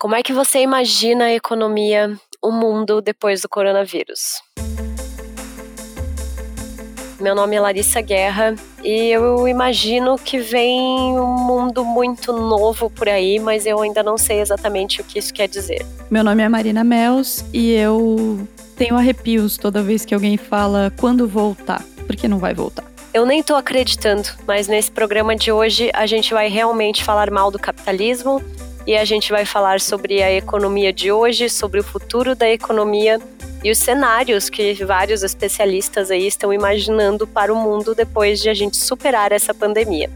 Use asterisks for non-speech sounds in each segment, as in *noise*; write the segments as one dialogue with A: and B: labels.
A: Como é que você imagina a economia, o mundo depois do coronavírus? Meu nome é Larissa Guerra e eu imagino que vem um mundo muito novo por aí, mas eu ainda não sei exatamente o que isso quer dizer.
B: Meu nome é Marina Mels e eu tenho arrepios toda vez que alguém fala quando voltar, porque não vai voltar.
A: Eu nem tô acreditando, mas nesse programa de hoje a gente vai realmente falar mal do capitalismo e a gente vai falar sobre a economia de hoje, sobre o futuro da economia e os cenários que vários especialistas aí estão imaginando para o mundo depois de a gente superar essa pandemia.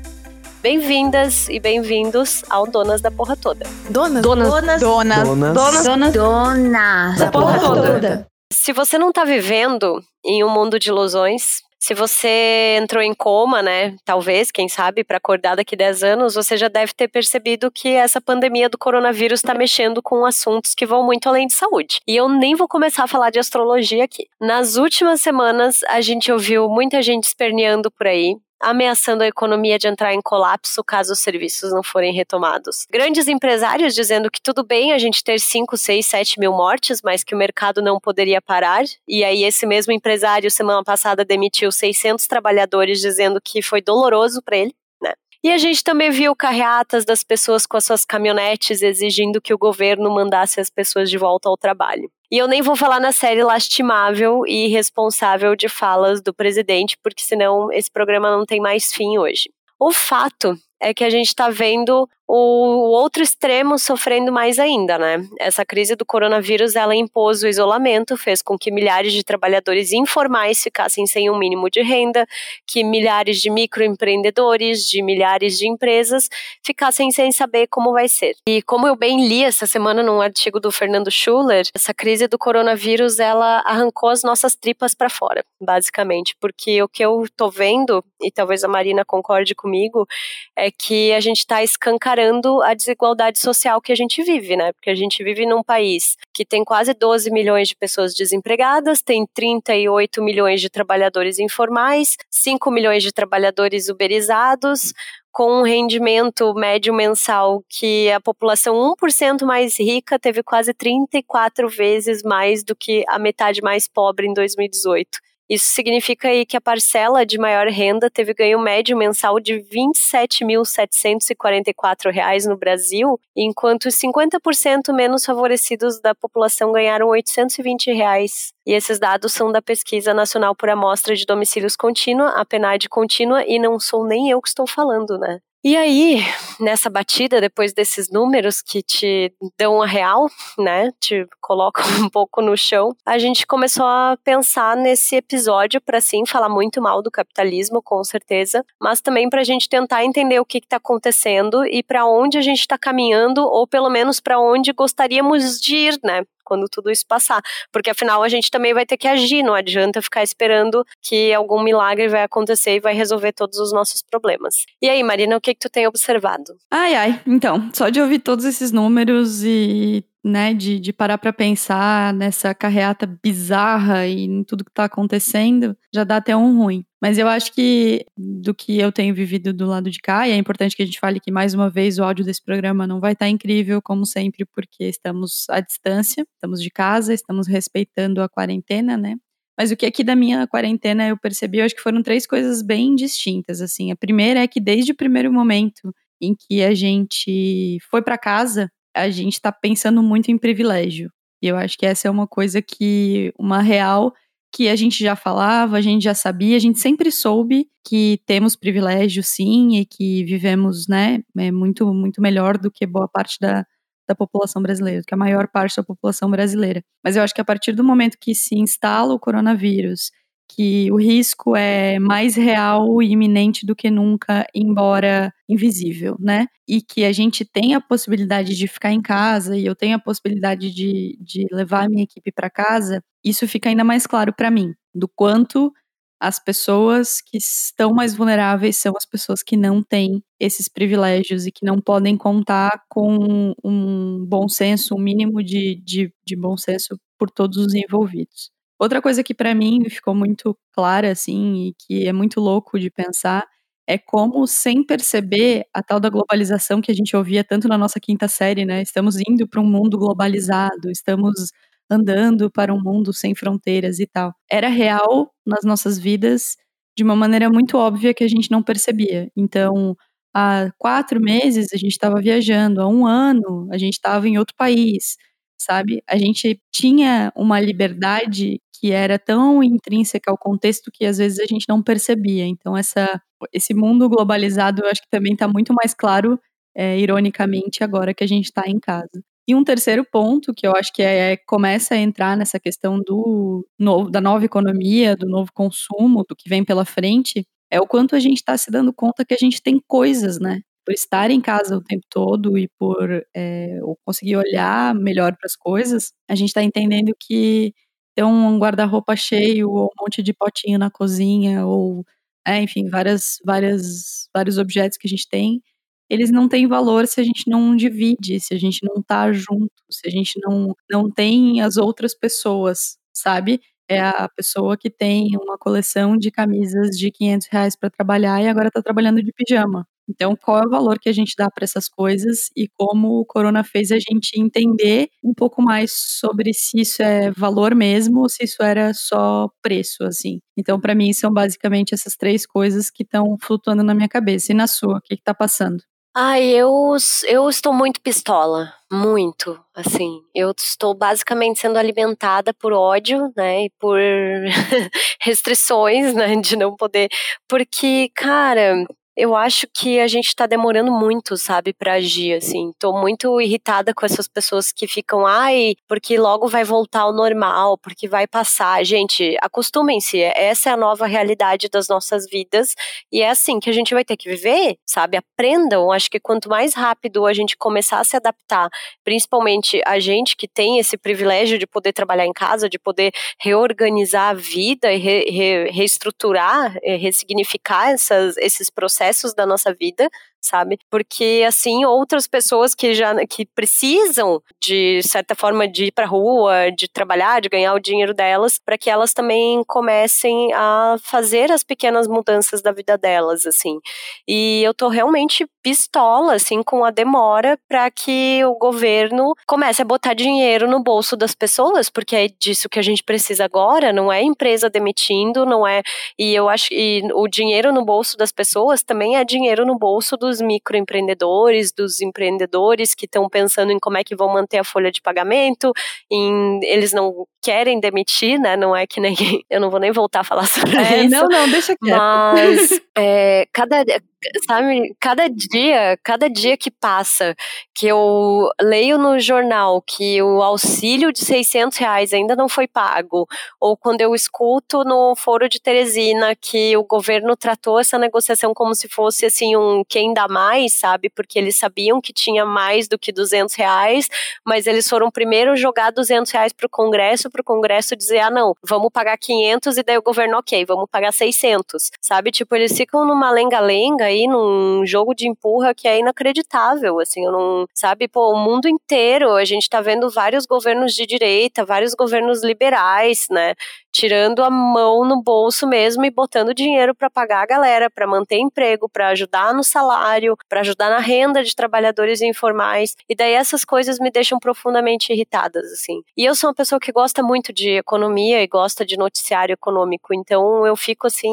A: Bem-vindas e bem-vindos ao Donas da Porra Toda.
C: Donas?
D: Donas.
C: Donas.
D: Donas.
C: Donas.
D: Donas.
C: Donas.
D: Da porra toda.
A: Se você não está vivendo em um mundo de ilusões, se você entrou em coma, né, talvez, quem sabe, para acordar daqui 10 anos, você já deve ter percebido que essa pandemia do coronavírus está mexendo com assuntos que vão muito além de saúde. E eu nem vou começar a falar de astrologia aqui. Nas últimas semanas, a gente ouviu muita gente esperneando por aí, ameaçando a economia de entrar em colapso caso os serviços não forem retomados. Grandes empresários dizendo que tudo bem a gente ter 5, 6, 7 mil mortes, mas que o mercado não poderia parar. E aí, esse mesmo empresário, semana passada, demitiu 600 trabalhadores, dizendo que foi doloroso para ele. Né? E a gente também viu carreatas das pessoas com as suas caminhonetes exigindo que o governo mandasse as pessoas de volta ao trabalho. E eu nem vou falar na série lastimável e irresponsável de falas do presidente, porque senão esse programa não tem mais fim hoje. O fato é que a gente está vendo o outro extremo sofrendo mais ainda, né? Essa crise do coronavírus, ela impôs o isolamento, fez com que milhares de trabalhadores informais ficassem sem um mínimo de renda, que milhares de microempreendedores, de milhares de empresas ficassem sem saber como vai ser. E como eu bem li essa semana num artigo do Fernando Schuller, essa crise do coronavírus, ela arrancou as nossas tripas para fora, basicamente, porque o que eu tô vendo, e talvez a Marina concorde comigo, é que a gente está escancarando a desigualdade social que a gente vive, né? Porque a gente vive num país que tem quase 12 milhões de pessoas desempregadas, tem 38 milhões de trabalhadores informais, 5 milhões de trabalhadores uberizados, com um rendimento médio mensal que a população 1% mais rica teve quase 34 vezes mais do que a metade mais pobre em 2018. Isso significa aí que a parcela de maior renda teve ganho médio mensal de R$ 27.744 no Brasil, enquanto os 50% menos favorecidos da população ganharam 820 reais. E esses dados são da Pesquisa Nacional por Amostra de Domicílios Contínua, a PNAD contínua, e não sou nem eu que estou falando, né? E aí, nessa batida, depois desses números que te dão a real, né, te colocam *laughs* um pouco no chão, a gente começou a pensar nesse episódio para sim falar muito mal do capitalismo, com certeza, mas também para a gente tentar entender o que está acontecendo e para onde a gente está caminhando, ou pelo menos para onde gostaríamos de ir, né? Quando tudo isso passar. Porque afinal a gente também vai ter que agir, não adianta ficar esperando que algum milagre vai acontecer e vai resolver todos os nossos problemas. E aí, Marina, o que, que tu tem observado?
B: Ai, ai, então, só de ouvir todos esses números e né, de, de parar para pensar nessa carreata bizarra e em tudo que está acontecendo, já dá até um ruim. Mas eu acho que do que eu tenho vivido do lado de cá, e é importante que a gente fale que mais uma vez o áudio desse programa não vai estar tá incrível, como sempre, porque estamos à distância, estamos de casa, estamos respeitando a quarentena, né? Mas o que aqui da minha quarentena eu percebi, eu acho que foram três coisas bem distintas, assim. A primeira é que desde o primeiro momento em que a gente foi para casa, a gente está pensando muito em privilégio. E eu acho que essa é uma coisa que, uma real que a gente já falava, a gente já sabia, a gente sempre soube que temos privilégio sim e que vivemos, né, é muito, muito melhor do que boa parte da, da população brasileira, do que a maior parte da população brasileira. Mas eu acho que a partir do momento que se instala o coronavírus que o risco é mais real e iminente do que nunca, embora invisível, né? E que a gente tem a possibilidade de ficar em casa e eu tenho a possibilidade de, de levar a minha equipe para casa, isso fica ainda mais claro para mim, do quanto as pessoas que estão mais vulneráveis são as pessoas que não têm esses privilégios e que não podem contar com um bom senso, um mínimo de, de, de bom senso por todos os envolvidos. Outra coisa que para mim ficou muito clara, assim, e que é muito louco de pensar, é como, sem perceber, a tal da globalização que a gente ouvia tanto na nossa quinta série, né? Estamos indo para um mundo globalizado, estamos andando para um mundo sem fronteiras e tal. Era real nas nossas vidas de uma maneira muito óbvia que a gente não percebia. Então, há quatro meses a gente estava viajando, há um ano a gente estava em outro país, sabe? A gente tinha uma liberdade que era tão intrínseca ao contexto que às vezes a gente não percebia. Então, essa, esse mundo globalizado eu acho que também está muito mais claro, é, ironicamente, agora que a gente está em casa. E um terceiro ponto que eu acho que é, começa a entrar nessa questão do novo, da nova economia, do novo consumo, do que vem pela frente, é o quanto a gente está se dando conta que a gente tem coisas, né? Por estar em casa o tempo todo e por é, conseguir olhar melhor para as coisas, a gente está entendendo que ter um guarda-roupa cheio ou um monte de potinho na cozinha ou, é, enfim, várias, várias, vários objetos que a gente tem, eles não têm valor se a gente não divide, se a gente não tá junto, se a gente não, não tem as outras pessoas, sabe? É a pessoa que tem uma coleção de camisas de 500 reais para trabalhar e agora está trabalhando de pijama. Então, qual é o valor que a gente dá para essas coisas e como o corona fez a gente entender um pouco mais sobre se isso é valor mesmo ou se isso era só preço, assim. Então, para mim, são basicamente essas três coisas que estão flutuando na minha cabeça. E na sua, o que está passando?
A: Ai, eu, eu estou muito pistola, muito, assim. Eu estou basicamente sendo alimentada por ódio, né, e por *laughs* restrições, né, de não poder. Porque, cara, eu acho que a gente tá demorando muito, sabe, para agir, assim. Tô muito irritada com essas pessoas que ficam, ai, porque logo vai voltar ao normal, porque vai passar. Gente, acostumem-se, essa é a nova realidade das nossas vidas e é assim que a gente vai ter que viver, sabe? Aprendam. Acho que quanto mais rápido a gente começar a se adaptar, principalmente a gente que tem esse privilégio de poder trabalhar em casa, de poder reorganizar a vida e re, re, reestruturar, eh, ressignificar essas, esses processos processos da nossa vida sabe? Porque assim, outras pessoas que já que precisam de certa forma de ir para rua, de trabalhar, de ganhar o dinheiro delas, para que elas também comecem a fazer as pequenas mudanças da vida delas, assim. E eu tô realmente pistola assim com a demora para que o governo comece a botar dinheiro no bolso das pessoas, porque é disso que a gente precisa agora, não é empresa demitindo, não é e eu acho e o dinheiro no bolso das pessoas também é dinheiro no bolso dos dos microempreendedores, dos empreendedores que estão pensando em como é que vão manter a folha de pagamento, em, eles não querem demitir, né? Não é que nem. Eu não vou nem voltar a falar *laughs* sobre é,
B: isso. Não, não, deixa quieto.
A: Mas é, *laughs* cada, sabe, cada dia, cada dia que passa, que eu leio no jornal que o auxílio de 600 reais ainda não foi pago, ou quando eu escuto no Foro de Teresina que o governo tratou essa negociação como se fosse assim um quem dá mais, sabe, porque eles sabiam que tinha mais do que 200 reais, mas eles foram primeiro jogar 200 reais para o Congresso, para o Congresso dizer, ah não, vamos pagar 500 e daí o governo, ok, vamos pagar 600, sabe, tipo, eles ficam numa lenga-lenga aí num jogo de empurra que é inacreditável, assim, eu não, sabe, pô, o mundo inteiro, a gente tá vendo vários governos de direita, vários governos liberais, né, tirando a mão no bolso mesmo e botando dinheiro para pagar a galera, para manter emprego, para ajudar no salário, para ajudar na renda de trabalhadores informais. E daí essas coisas me deixam profundamente irritadas, assim. E eu sou uma pessoa que gosta muito de economia e gosta de noticiário econômico, então eu fico assim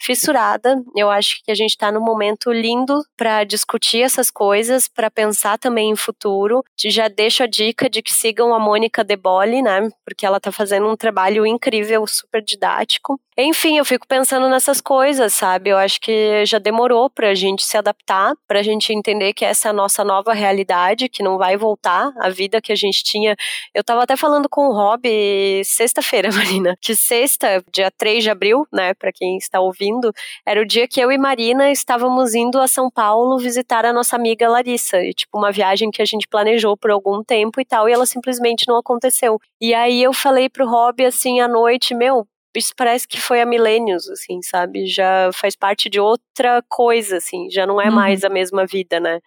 A: fissurada. Eu acho que a gente está num momento lindo para discutir essas coisas, para pensar também em futuro. Já deixo a dica de que sigam a Mônica Deboli, né? Porque ela está fazendo um trabalho incrível incrível, super didático. Enfim, eu fico pensando nessas coisas, sabe? Eu acho que já demorou pra gente se adaptar, pra gente entender que essa é a nossa nova realidade, que não vai voltar a vida que a gente tinha. Eu tava até falando com o Rob sexta-feira, *laughs* Marina, que sexta, dia 3 de abril, né, pra quem está ouvindo, era o dia que eu e Marina estávamos indo a São Paulo visitar a nossa amiga Larissa. E, tipo, uma viagem que a gente planejou por algum tempo e tal, e ela simplesmente não aconteceu. E aí eu falei pro Rob, assim, à noite, meu, isso parece que foi há milênios, assim, sabe? Já faz parte de outra coisa, assim, já não é uhum. mais a mesma vida, né?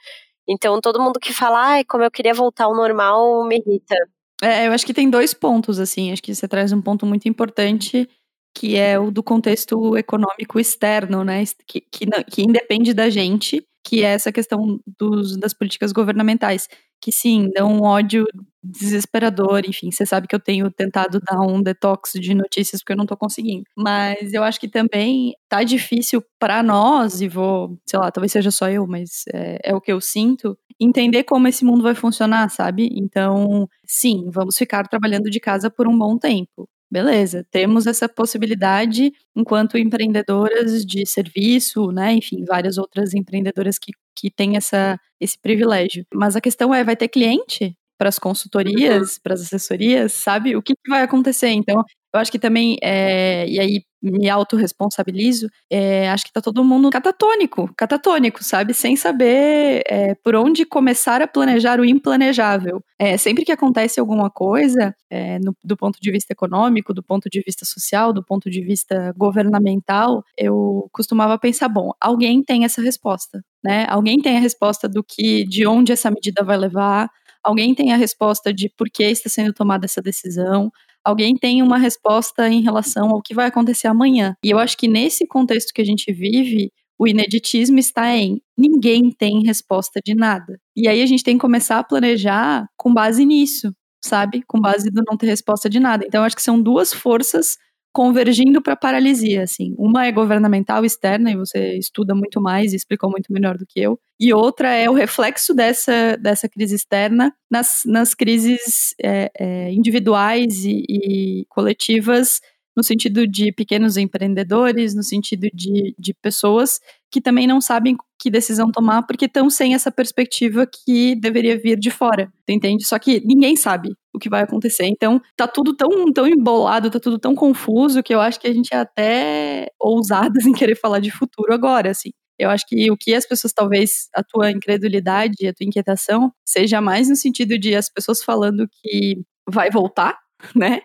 A: Então, todo mundo que fala, ai, como eu queria voltar ao normal, me irrita.
B: É, eu acho que tem dois pontos, assim, acho que você traz um ponto muito importante, que é o do contexto econômico externo, né? Que, que, que independe da gente, que é essa questão dos, das políticas governamentais que sim, dá um ódio desesperador, enfim, você sabe que eu tenho tentado dar um detox de notícias porque eu não tô conseguindo. Mas eu acho que também tá difícil para nós, e vou, sei lá, talvez seja só eu, mas é, é o que eu sinto, entender como esse mundo vai funcionar, sabe? Então, sim, vamos ficar trabalhando de casa por um bom tempo beleza, temos essa possibilidade enquanto empreendedoras de serviço, né, enfim, várias outras empreendedoras que, que têm essa, esse privilégio. Mas a questão é, vai ter cliente? para as consultorias, para as assessorias, sabe? O que, que, vai acontecer? Então, eu acho que também, é, e aí me autorresponsabilizo, é, acho que tá todo mundo catatônico, catatônico, sabe? Sem saber é, por onde começar a planejar o implanejável. É, sempre que acontece alguma coisa, é, no, do ponto de vista econômico, do ponto de vista social, do ponto de vista governamental, eu costumava pensar, bom, alguém tem essa resposta, né? Alguém tem a resposta do que, de onde essa medida vai levar, alguém tem a resposta de por que está sendo tomada essa decisão, alguém tem uma resposta em relação ao que vai acontecer amanhã. E eu acho que nesse contexto que a gente vive, o ineditismo está em ninguém tem resposta de nada. E aí a gente tem que começar a planejar com base nisso, sabe? Com base no não ter resposta de nada. Então acho que são duas forças convergindo para paralisia, assim. Uma é governamental externa, e você estuda muito mais e explicou muito melhor do que eu. E outra é o reflexo dessa, dessa crise externa nas, nas crises é, é, individuais e, e coletivas no sentido de pequenos empreendedores, no sentido de, de pessoas que também não sabem que decisão tomar porque estão sem essa perspectiva que deveria vir de fora, entende? Só que ninguém sabe o que vai acontecer. Então, tá tudo tão, tão embolado, tá tudo tão confuso que eu acho que a gente é até ousadas *laughs* em querer falar de futuro agora, assim. Eu acho que o que as pessoas, talvez, a tua incredulidade, a tua inquietação, seja mais no sentido de as pessoas falando que vai voltar, *laughs* né?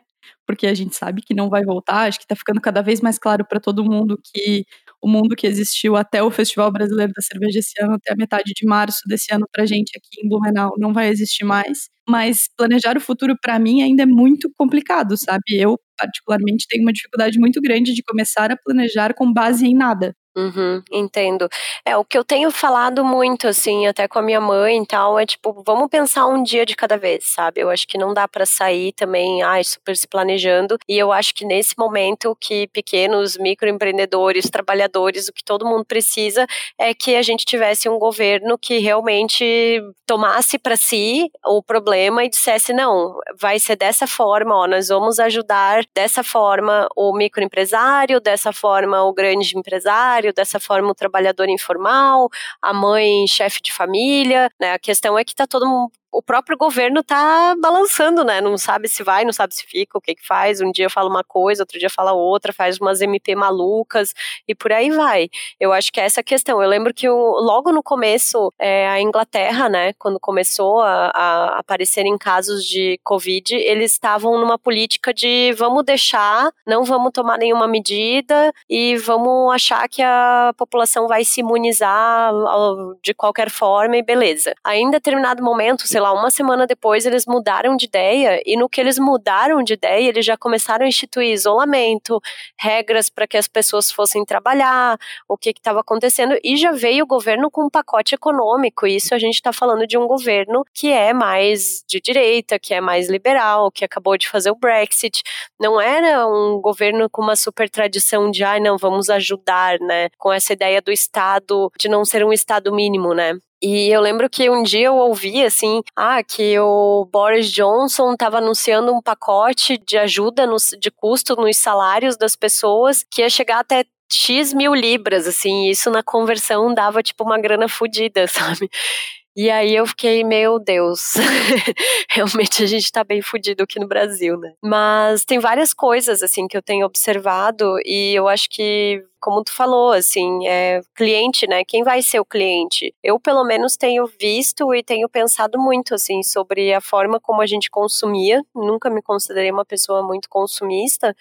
B: Porque a gente sabe que não vai voltar. Acho que está ficando cada vez mais claro para todo mundo que o mundo que existiu até o Festival Brasileiro da Cerveja esse ano, até a metade de março desse ano para gente aqui em Blumenau, não vai existir mais. Mas planejar o futuro para mim ainda é muito complicado, sabe? Eu, particularmente, tenho uma dificuldade muito grande de começar a planejar com base em nada.
A: Uhum, entendo. É, o que eu tenho falado muito, assim, até com a minha mãe e tal, é tipo, vamos pensar um dia de cada vez, sabe? Eu acho que não dá para sair também, ai, super se planejando. E eu acho que nesse momento que pequenos microempreendedores, trabalhadores, o que todo mundo precisa é que a gente tivesse um governo que realmente tomasse para si o problema e dissesse, não, vai ser dessa forma, ó, nós vamos ajudar dessa forma o microempresário, dessa forma o grande empresário, dessa forma o trabalhador informal, a mãe chefe de família, né? A questão é que está todo o próprio governo tá balançando, né? Não sabe se vai, não sabe se fica, o que que faz. Um dia fala uma coisa, outro dia fala outra, faz umas MP malucas e por aí vai. Eu acho que é essa questão. Eu lembro que logo no começo, é, a Inglaterra, né, quando começou a, a aparecerem casos de Covid, eles estavam numa política de vamos deixar, não vamos tomar nenhuma medida e vamos achar que a população vai se imunizar de qualquer forma e beleza. Aí em determinado momento, sei lá, uma semana depois eles mudaram de ideia e no que eles mudaram de ideia, eles já começaram a instituir isolamento, regras para que as pessoas fossem trabalhar, o que estava acontecendo e já veio o governo com um pacote econômico. Isso a gente está falando de um governo que é mais de direita, que é mais liberal, que acabou de fazer o Brexit. Não era um governo com uma super tradição de, ai, ah, não, vamos ajudar, né? Com essa ideia do Estado, de não ser um Estado mínimo, né? E eu lembro que um dia eu ouvi assim, ah, que o Boris Johnson estava anunciando um pacote de ajuda no, de custo nos salários das pessoas que ia chegar até X mil libras, assim, isso na conversão dava tipo uma grana fodida, *laughs* sabe? E aí eu fiquei, meu Deus, *laughs* realmente a gente tá bem fudido aqui no Brasil, né? Mas tem várias coisas, assim, que eu tenho observado e eu acho que como tu falou, assim, é cliente, né? Quem vai ser o cliente? Eu, pelo menos, tenho visto e tenho pensado muito, assim, sobre a forma como a gente consumia. Nunca me considerei uma pessoa muito consumista,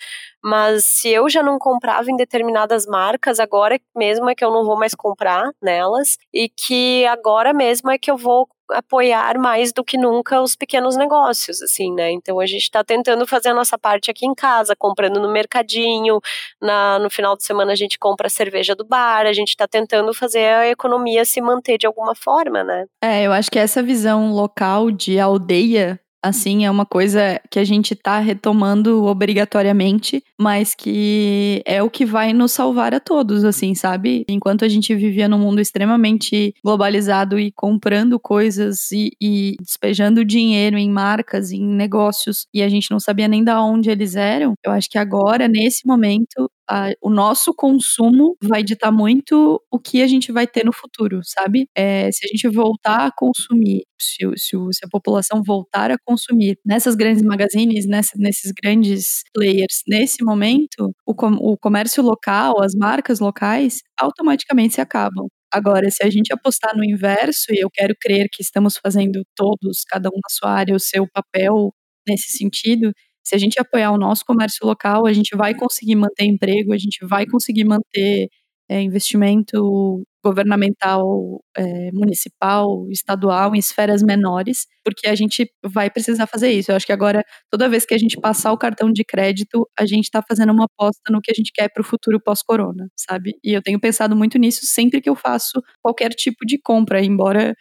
A: mas se eu já não comprava em determinadas marcas, agora mesmo é que eu não vou mais comprar nelas e que agora mesmo é que eu vou apoiar mais do que nunca os pequenos negócios, assim, né? Então a gente está tentando fazer a nossa parte aqui em casa, comprando no mercadinho, na, no final de semana a gente compra a cerveja do bar, a gente está tentando fazer a economia se manter de alguma forma, né?
B: É, eu acho que essa visão local de aldeia assim, é uma coisa que a gente está retomando obrigatoriamente, mas que é o que vai nos salvar a todos, assim, sabe? Enquanto a gente vivia num mundo extremamente globalizado e comprando coisas e, e despejando dinheiro em marcas, em negócios, e a gente não sabia nem da onde eles eram, eu acho que agora, nesse momento, a, o nosso consumo vai ditar muito o que a gente vai ter no futuro, sabe? É, se a gente voltar a consumir, se, se, se, a população voltar a consumir nessas grandes magazines, nessa, nesses grandes players, nesse momento, o, com, o comércio local, as marcas locais, automaticamente se acabam. Agora, se a gente apostar no inverso, e eu quero crer que estamos fazendo todos, cada um na sua área, o seu papel nesse sentido, se a gente apoiar o nosso comércio local, a gente vai conseguir manter emprego, a gente vai conseguir manter é, investimento governamental, é, municipal, estadual, em esferas menores, porque a gente vai precisar fazer isso. Eu acho que agora, toda vez que a gente passar o cartão de crédito, a gente está fazendo uma aposta no que a gente quer para o futuro pós-corona, sabe? E eu tenho pensado muito nisso sempre que eu faço qualquer tipo de compra, embora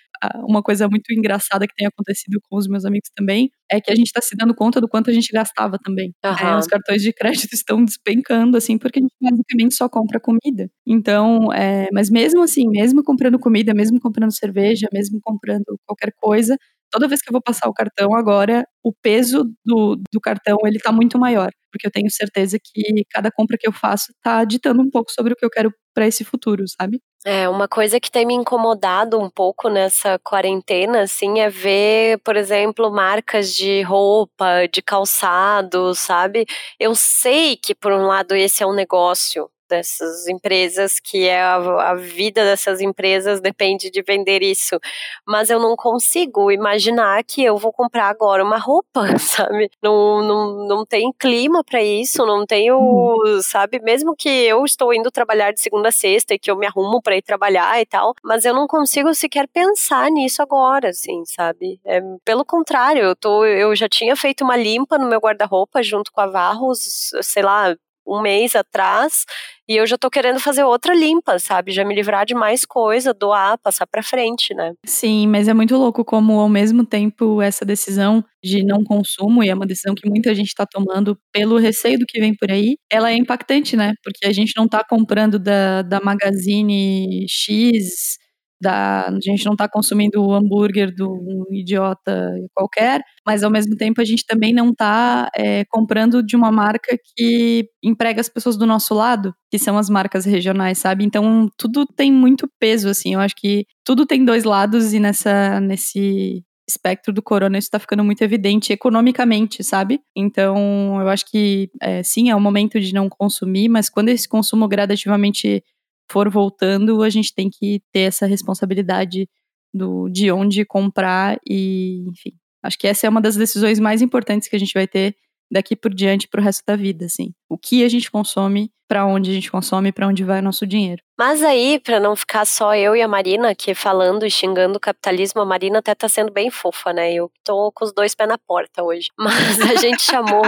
B: uma coisa muito engraçada que tem acontecido com os meus amigos também é que a gente está se dando conta do quanto a gente gastava também. Uhum. É, os cartões de crédito *laughs* estão despencando, assim, porque a gente basicamente só compra comida. Então, é, mas mesmo assim, mesmo comprando comida, mesmo comprando cerveja, mesmo comprando qualquer coisa, toda vez que eu vou passar o cartão agora, o peso do, do cartão ele tá muito maior, porque eu tenho certeza que cada compra que eu faço tá ditando um pouco sobre o que eu quero para esse futuro, sabe?
A: É, uma coisa que tem me incomodado um pouco nessa quarentena, assim, é ver, por exemplo, marcas de roupa, de calçado, sabe? Eu sei que, por um lado, esse é um negócio dessas empresas, que é a, a, vida dessas empresas depende de vender isso. Mas eu não consigo imaginar que eu vou comprar agora uma roupa, *laughs* sabe? Não, não, não tem clima para isso, não tenho, hum. sabe? Mesmo que eu estou indo trabalhar de segunda a sexta e que eu me arrumo para ir trabalhar e tal, mas eu não consigo sequer pensar nisso agora, assim, sabe? É, pelo contrário, eu, tô, eu já tinha feito uma limpa no meu guarda-roupa junto com a Varros, sei lá, um mês atrás e eu já tô querendo fazer outra limpa, sabe? Já me livrar de mais coisa, doar, passar pra frente, né?
B: Sim, mas é muito louco como ao mesmo tempo essa decisão de não consumo, e é uma decisão que muita gente tá tomando pelo receio do que vem por aí, ela é impactante, né? Porque a gente não tá comprando da, da Magazine X da, a gente não está consumindo o hambúrguer de um idiota qualquer, mas ao mesmo tempo a gente também não está é, comprando de uma marca que emprega as pessoas do nosso lado, que são as marcas regionais, sabe? Então tudo tem muito peso, assim. Eu acho que tudo tem dois lados e nessa nesse espectro do corona isso está ficando muito evidente economicamente, sabe? Então eu acho que é, sim é o momento de não consumir, mas quando esse consumo gradativamente for voltando, a gente tem que ter essa responsabilidade do, de onde comprar e, enfim. Acho que essa é uma das decisões mais importantes que a gente vai ter daqui por diante para o resto da vida, assim. O que a gente consome, para onde a gente consome, para onde vai o nosso dinheiro.
A: Mas aí, para não ficar só eu e a Marina aqui falando e xingando o capitalismo, a Marina até tá sendo bem fofa, né? Eu tô com os dois pés na porta hoje. *laughs* Mas a gente chamou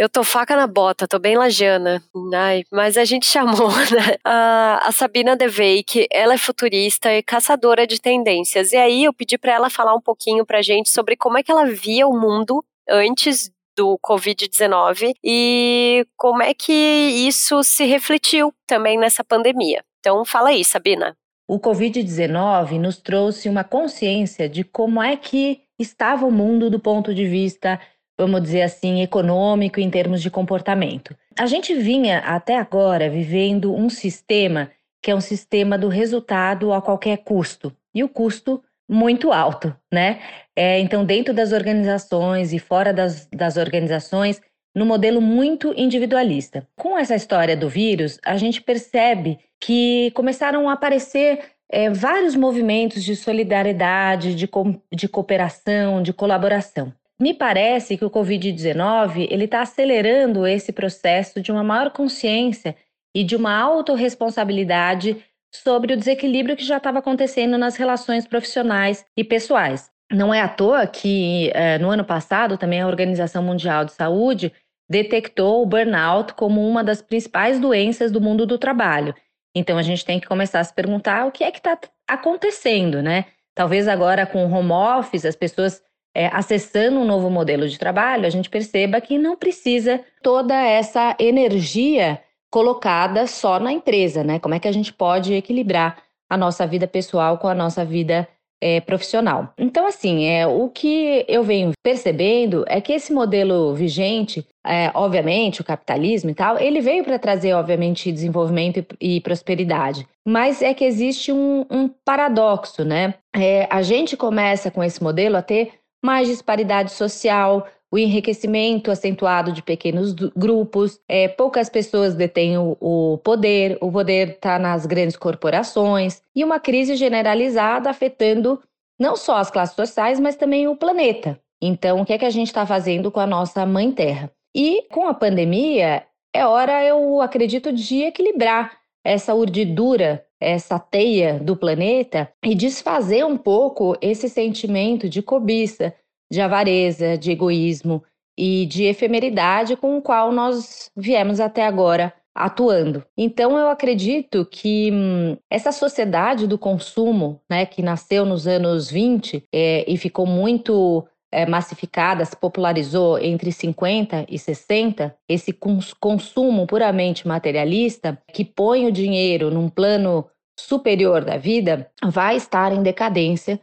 A: eu tô faca na bota, tô bem lajana. Ai, mas a gente chamou, *laughs* né? A, a Sabina Devey, que ela é futurista e caçadora de tendências. E aí eu pedi para ela falar um pouquinho pra gente sobre como é que ela via o mundo antes do Covid-19 e como é que isso se refletiu também nessa pandemia. Então, fala aí, Sabina.
C: O Covid-19 nos trouxe uma consciência de como é que estava o mundo do ponto de vista vamos dizer assim, econômico em termos de comportamento. A gente vinha até agora vivendo um sistema que é um sistema do resultado a qualquer custo, e o custo muito alto, né? É, então, dentro das organizações e fora das, das organizações, no modelo muito individualista. Com essa história do vírus, a gente percebe que começaram a aparecer é, vários movimentos de solidariedade, de, de cooperação, de colaboração. Me parece que o Covid-19 ele está acelerando esse processo de uma maior consciência e de uma autorresponsabilidade sobre o desequilíbrio que já estava acontecendo nas relações profissionais e pessoais. Não é à toa que, eh, no ano passado, também a Organização Mundial de Saúde detectou o burnout como uma das principais doenças do mundo do trabalho. Então a gente tem que começar a se perguntar o que é que está acontecendo, né? Talvez agora com o home office, as pessoas é, acessando um novo modelo de trabalho, a gente perceba que não precisa toda essa energia colocada só na empresa, né? Como é que a gente pode equilibrar a nossa vida pessoal com a nossa vida é, profissional. Então, assim, é, o que eu venho percebendo é que esse modelo vigente, é, obviamente, o capitalismo e tal, ele veio para trazer, obviamente, desenvolvimento e, e, prosperidade. Mas é que existe um, um paradoxo, né? É, a gente começa com esse modelo a ter mais disparidade social, o enriquecimento acentuado de pequenos grupos, é, poucas pessoas detêm o, o poder, o poder está nas grandes corporações e uma crise generalizada afetando não só as classes sociais, mas também o planeta. Então, o que é que a gente está fazendo com a nossa mãe Terra? E com a pandemia, é hora, eu acredito, de equilibrar essa urdidura, essa teia do planeta e desfazer um pouco esse sentimento de cobiça, de avareza, de egoísmo e de efemeridade com o qual nós viemos até agora atuando. Então eu acredito que hum, essa sociedade do consumo, né, que nasceu nos anos 20 é, e ficou muito é, massificada, se popularizou entre 50 e 60, esse cons consumo puramente materialista, que põe o dinheiro num plano superior da vida, vai estar em decadência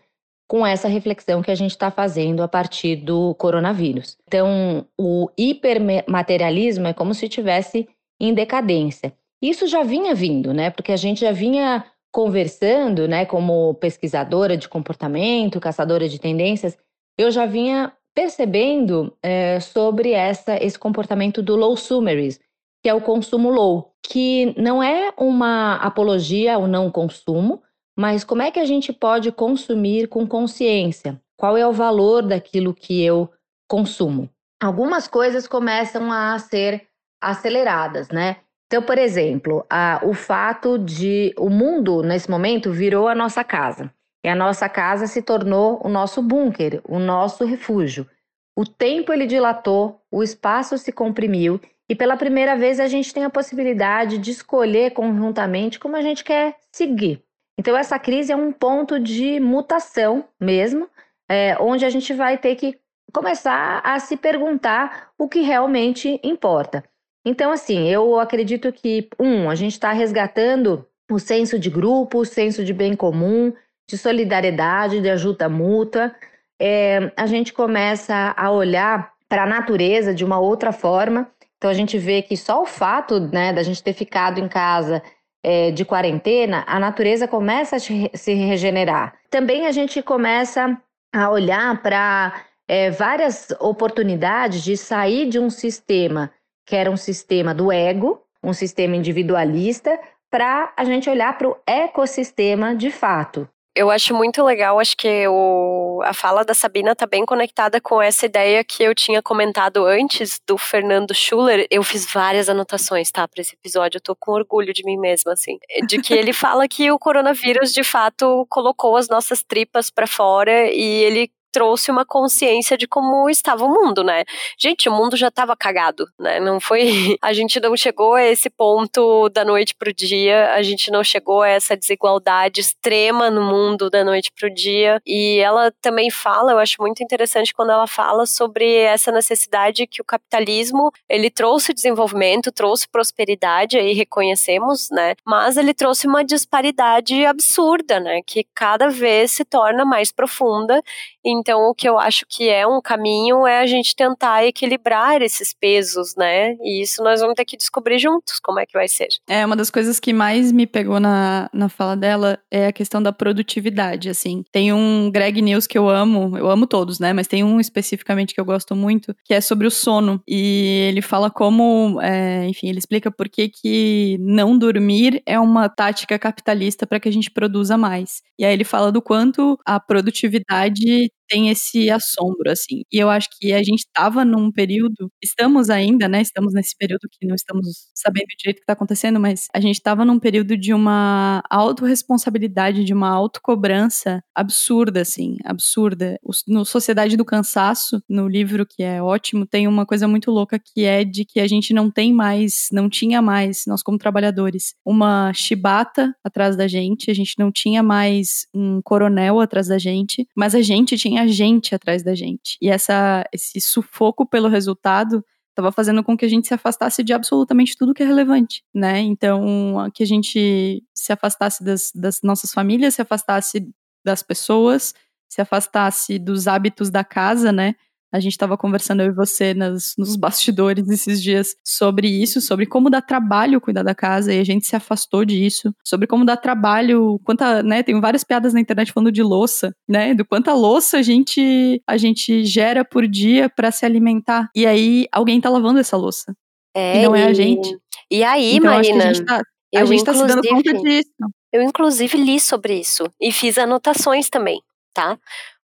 C: com essa reflexão que a gente está fazendo a partir do coronavírus. Então, o hipermaterialismo é como se estivesse em decadência. Isso já vinha vindo, né? Porque a gente já vinha conversando, né, como pesquisadora de comportamento, caçadora de tendências, eu já vinha percebendo é, sobre essa, esse comportamento do low sumerism, que é o consumo low, que não é uma apologia ao não consumo, mas como é que a gente pode consumir com consciência? Qual é o valor daquilo que eu consumo? Algumas coisas começam a ser aceleradas, né? Então, por exemplo, a, o fato de o mundo nesse momento virou a nossa casa. E a nossa casa se tornou o nosso bunker, o nosso refúgio. O tempo ele dilatou, o espaço se comprimiu e pela primeira vez a gente tem a possibilidade de escolher conjuntamente como a gente quer seguir. Então, essa crise é um ponto de mutação mesmo, é, onde a gente vai ter que começar a se perguntar o que realmente importa. Então, assim, eu acredito que, um, a gente está resgatando o senso de grupo, o senso de bem comum, de solidariedade, de ajuda mútua. É, a gente começa a olhar para a natureza de uma outra forma. Então, a gente vê que só o fato né, da gente ter ficado em casa é, de quarentena, a natureza começa a se regenerar. Também a gente começa a olhar para é, várias oportunidades de sair de um sistema que era um sistema do ego, um sistema individualista, para a gente olhar para o ecossistema de fato
A: eu acho muito legal, acho que o, a fala da Sabina está bem conectada com essa ideia que eu tinha comentado antes do Fernando Schuller. Eu fiz várias anotações, tá, para esse episódio. Eu tô com orgulho de mim mesma, assim. De que ele *laughs* fala que o coronavírus, de fato, colocou as nossas tripas para fora e ele trouxe uma consciência de como estava o mundo, né? Gente, o mundo já estava cagado, né? Não foi. *laughs* A gente não chegou a esse ponto da noite pro dia, a gente não chegou a essa desigualdade extrema no mundo da noite pro dia. E ela também fala, eu acho muito interessante quando ela fala sobre essa necessidade que o capitalismo ele trouxe desenvolvimento, trouxe prosperidade, aí reconhecemos, né? Mas ele trouxe uma disparidade absurda, né? Que cada vez se torna mais profunda. Então, o que eu acho que é um caminho é a gente tentar equilibrar esses pesos, né? E isso nós vamos ter que descobrir juntos como é que vai ser.
B: É, uma das coisas que mais me pegou na, na fala dela é a questão da produtividade, assim. Tem um Greg News que eu amo, eu amo todos, né? Mas tem um especificamente que eu gosto muito, que é sobre o sono. E ele fala como, é, enfim, ele explica por que, que não dormir é uma tática capitalista para que a gente produza mais. E aí ele fala do quanto a produtividade tem esse assombro, assim. E eu acho que a gente estava num período, estamos ainda, né? Estamos nesse período que não estamos sabendo direito o que está acontecendo, mas a gente estava num período de uma autorresponsabilidade, de uma autocobrança absurda, assim, absurda. No Sociedade do Cansaço, no livro que é ótimo, tem uma coisa muito louca que é de que a gente não tem mais, não tinha mais, nós como trabalhadores, uma chibata atrás da gente, a gente não tinha mais um coronel atrás da gente, mas a gente tinha a gente atrás da gente. E essa, esse sufoco pelo resultado estava fazendo com que a gente se afastasse de absolutamente tudo que é relevante, né? Então, que a gente se afastasse das, das nossas famílias, se afastasse das pessoas, se afastasse dos hábitos da casa, né? A gente estava conversando eu e você nas, nos bastidores esses dias sobre isso, sobre como dá trabalho cuidar da casa e a gente se afastou disso, sobre como dá trabalho, quanta, né, tem várias piadas na internet falando de louça, né, do quanta louça a gente a gente gera por dia para se alimentar. E aí alguém tá lavando essa louça.
A: É,
B: e não é a gente.
A: E aí, então, Marina,
B: a gente tá, a gente tá se dando conta disso.
A: Eu inclusive li sobre isso e fiz anotações também, tá?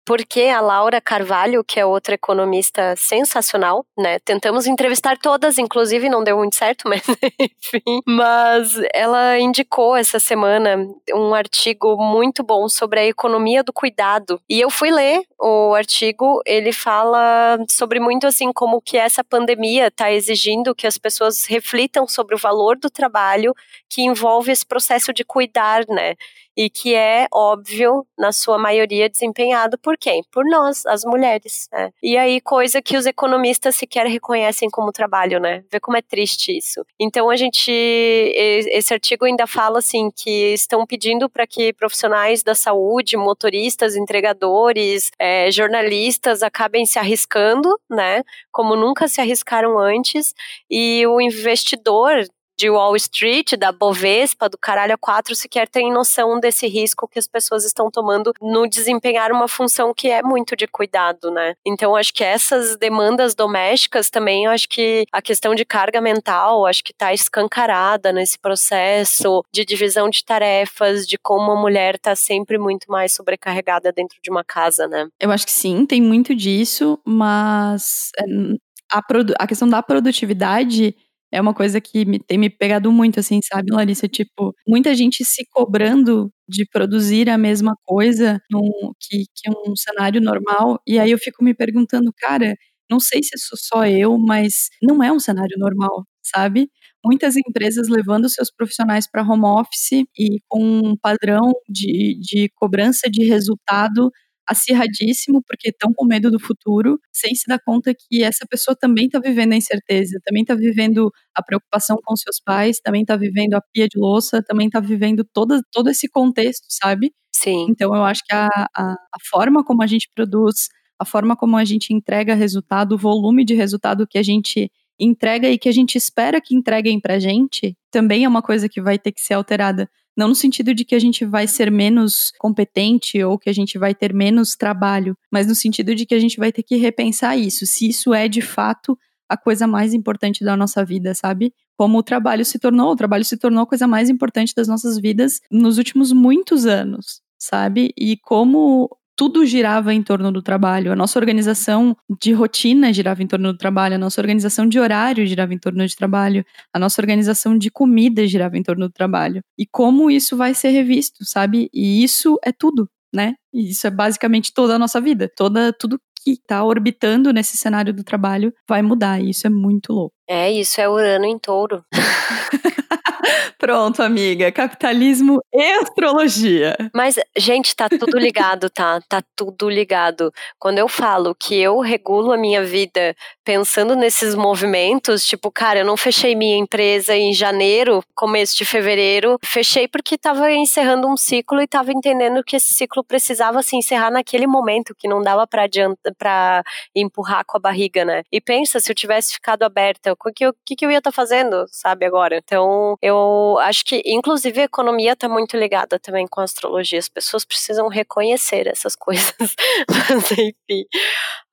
A: Porque a Laura Carvalho, que é outra economista sensacional, né? Tentamos entrevistar todas, inclusive não deu muito certo, *laughs* mas enfim. Mas ela indicou essa semana um artigo muito bom sobre a economia do cuidado. E eu fui ler o artigo, ele fala sobre muito assim como que essa pandemia está exigindo que as pessoas reflitam sobre o valor do trabalho que envolve esse processo de cuidar, né? E que é óbvio, na sua maioria, desempenhado por quem? Por nós, as mulheres. Né? E aí, coisa que os economistas sequer reconhecem como trabalho, né? Vê como é triste isso. Então, a gente. Esse artigo ainda fala assim que estão pedindo para que profissionais da saúde, motoristas, entregadores, é, jornalistas acabem se arriscando, né? Como nunca se arriscaram antes, e o investidor de Wall Street, da Bovespa, do caralho a quatro, sequer tem noção desse risco que as pessoas estão tomando no desempenhar uma função que é muito de cuidado, né? Então, acho que essas demandas domésticas também, acho que a questão de carga mental, acho que está escancarada nesse processo de divisão de tarefas, de como a mulher está sempre muito mais sobrecarregada dentro de uma casa, né?
B: Eu acho que sim, tem muito disso, mas eh, a, a questão da produtividade é uma coisa que me, tem me pegado muito, assim, sabe, Larissa? Tipo, muita gente se cobrando de produzir a mesma coisa num, que, que um cenário normal. E aí eu fico me perguntando, cara, não sei se sou só eu, mas não é um cenário normal, sabe? Muitas empresas levando seus profissionais para home office e com um padrão de, de cobrança de resultado acirradíssimo, porque estão com medo do futuro, sem se dar conta que essa pessoa também está vivendo a incerteza, também está vivendo a preocupação com seus pais, também está vivendo a pia de louça, também está vivendo todo, todo esse contexto, sabe?
A: Sim.
B: Então eu acho que a, a, a forma como a gente produz, a forma como a gente entrega resultado, o volume de resultado que a gente entrega e que a gente espera que entreguem pra gente, também é uma coisa que vai ter que ser alterada. Não no sentido de que a gente vai ser menos competente ou que a gente vai ter menos trabalho, mas no sentido de que a gente vai ter que repensar isso, se isso é de fato a coisa mais importante da nossa vida, sabe? Como o trabalho se tornou, o trabalho se tornou a coisa mais importante das nossas vidas nos últimos muitos anos, sabe? E como tudo girava em torno do trabalho. A nossa organização de rotina girava em torno do trabalho, a nossa organização de horário girava em torno de trabalho, a nossa organização de comida girava em torno do trabalho. E como isso vai ser revisto, sabe? E isso é tudo, né? E isso é basicamente toda a nossa vida. Toda, tudo que está orbitando nesse cenário do trabalho vai mudar. E isso é muito louco.
A: É, isso é Urano em touro. *laughs*
B: Pronto, amiga. Capitalismo e astrologia.
A: Mas, gente, tá tudo ligado, tá? Tá tudo ligado. Quando eu falo que eu regulo a minha vida pensando nesses movimentos, tipo, cara, eu não fechei minha empresa em janeiro, começo de fevereiro. Fechei porque tava encerrando um ciclo e tava entendendo que esse ciclo precisava se encerrar naquele momento, que não dava adianta, pra empurrar com a barriga, né? E pensa, se eu tivesse ficado aberta, o que eu, que, que eu ia estar tá fazendo, sabe, agora? Então, eu Eu acho que, inclusive, a economia está muito ligada também com a astrologia. As pessoas precisam reconhecer essas *laughs* coisas. Mas, enfim.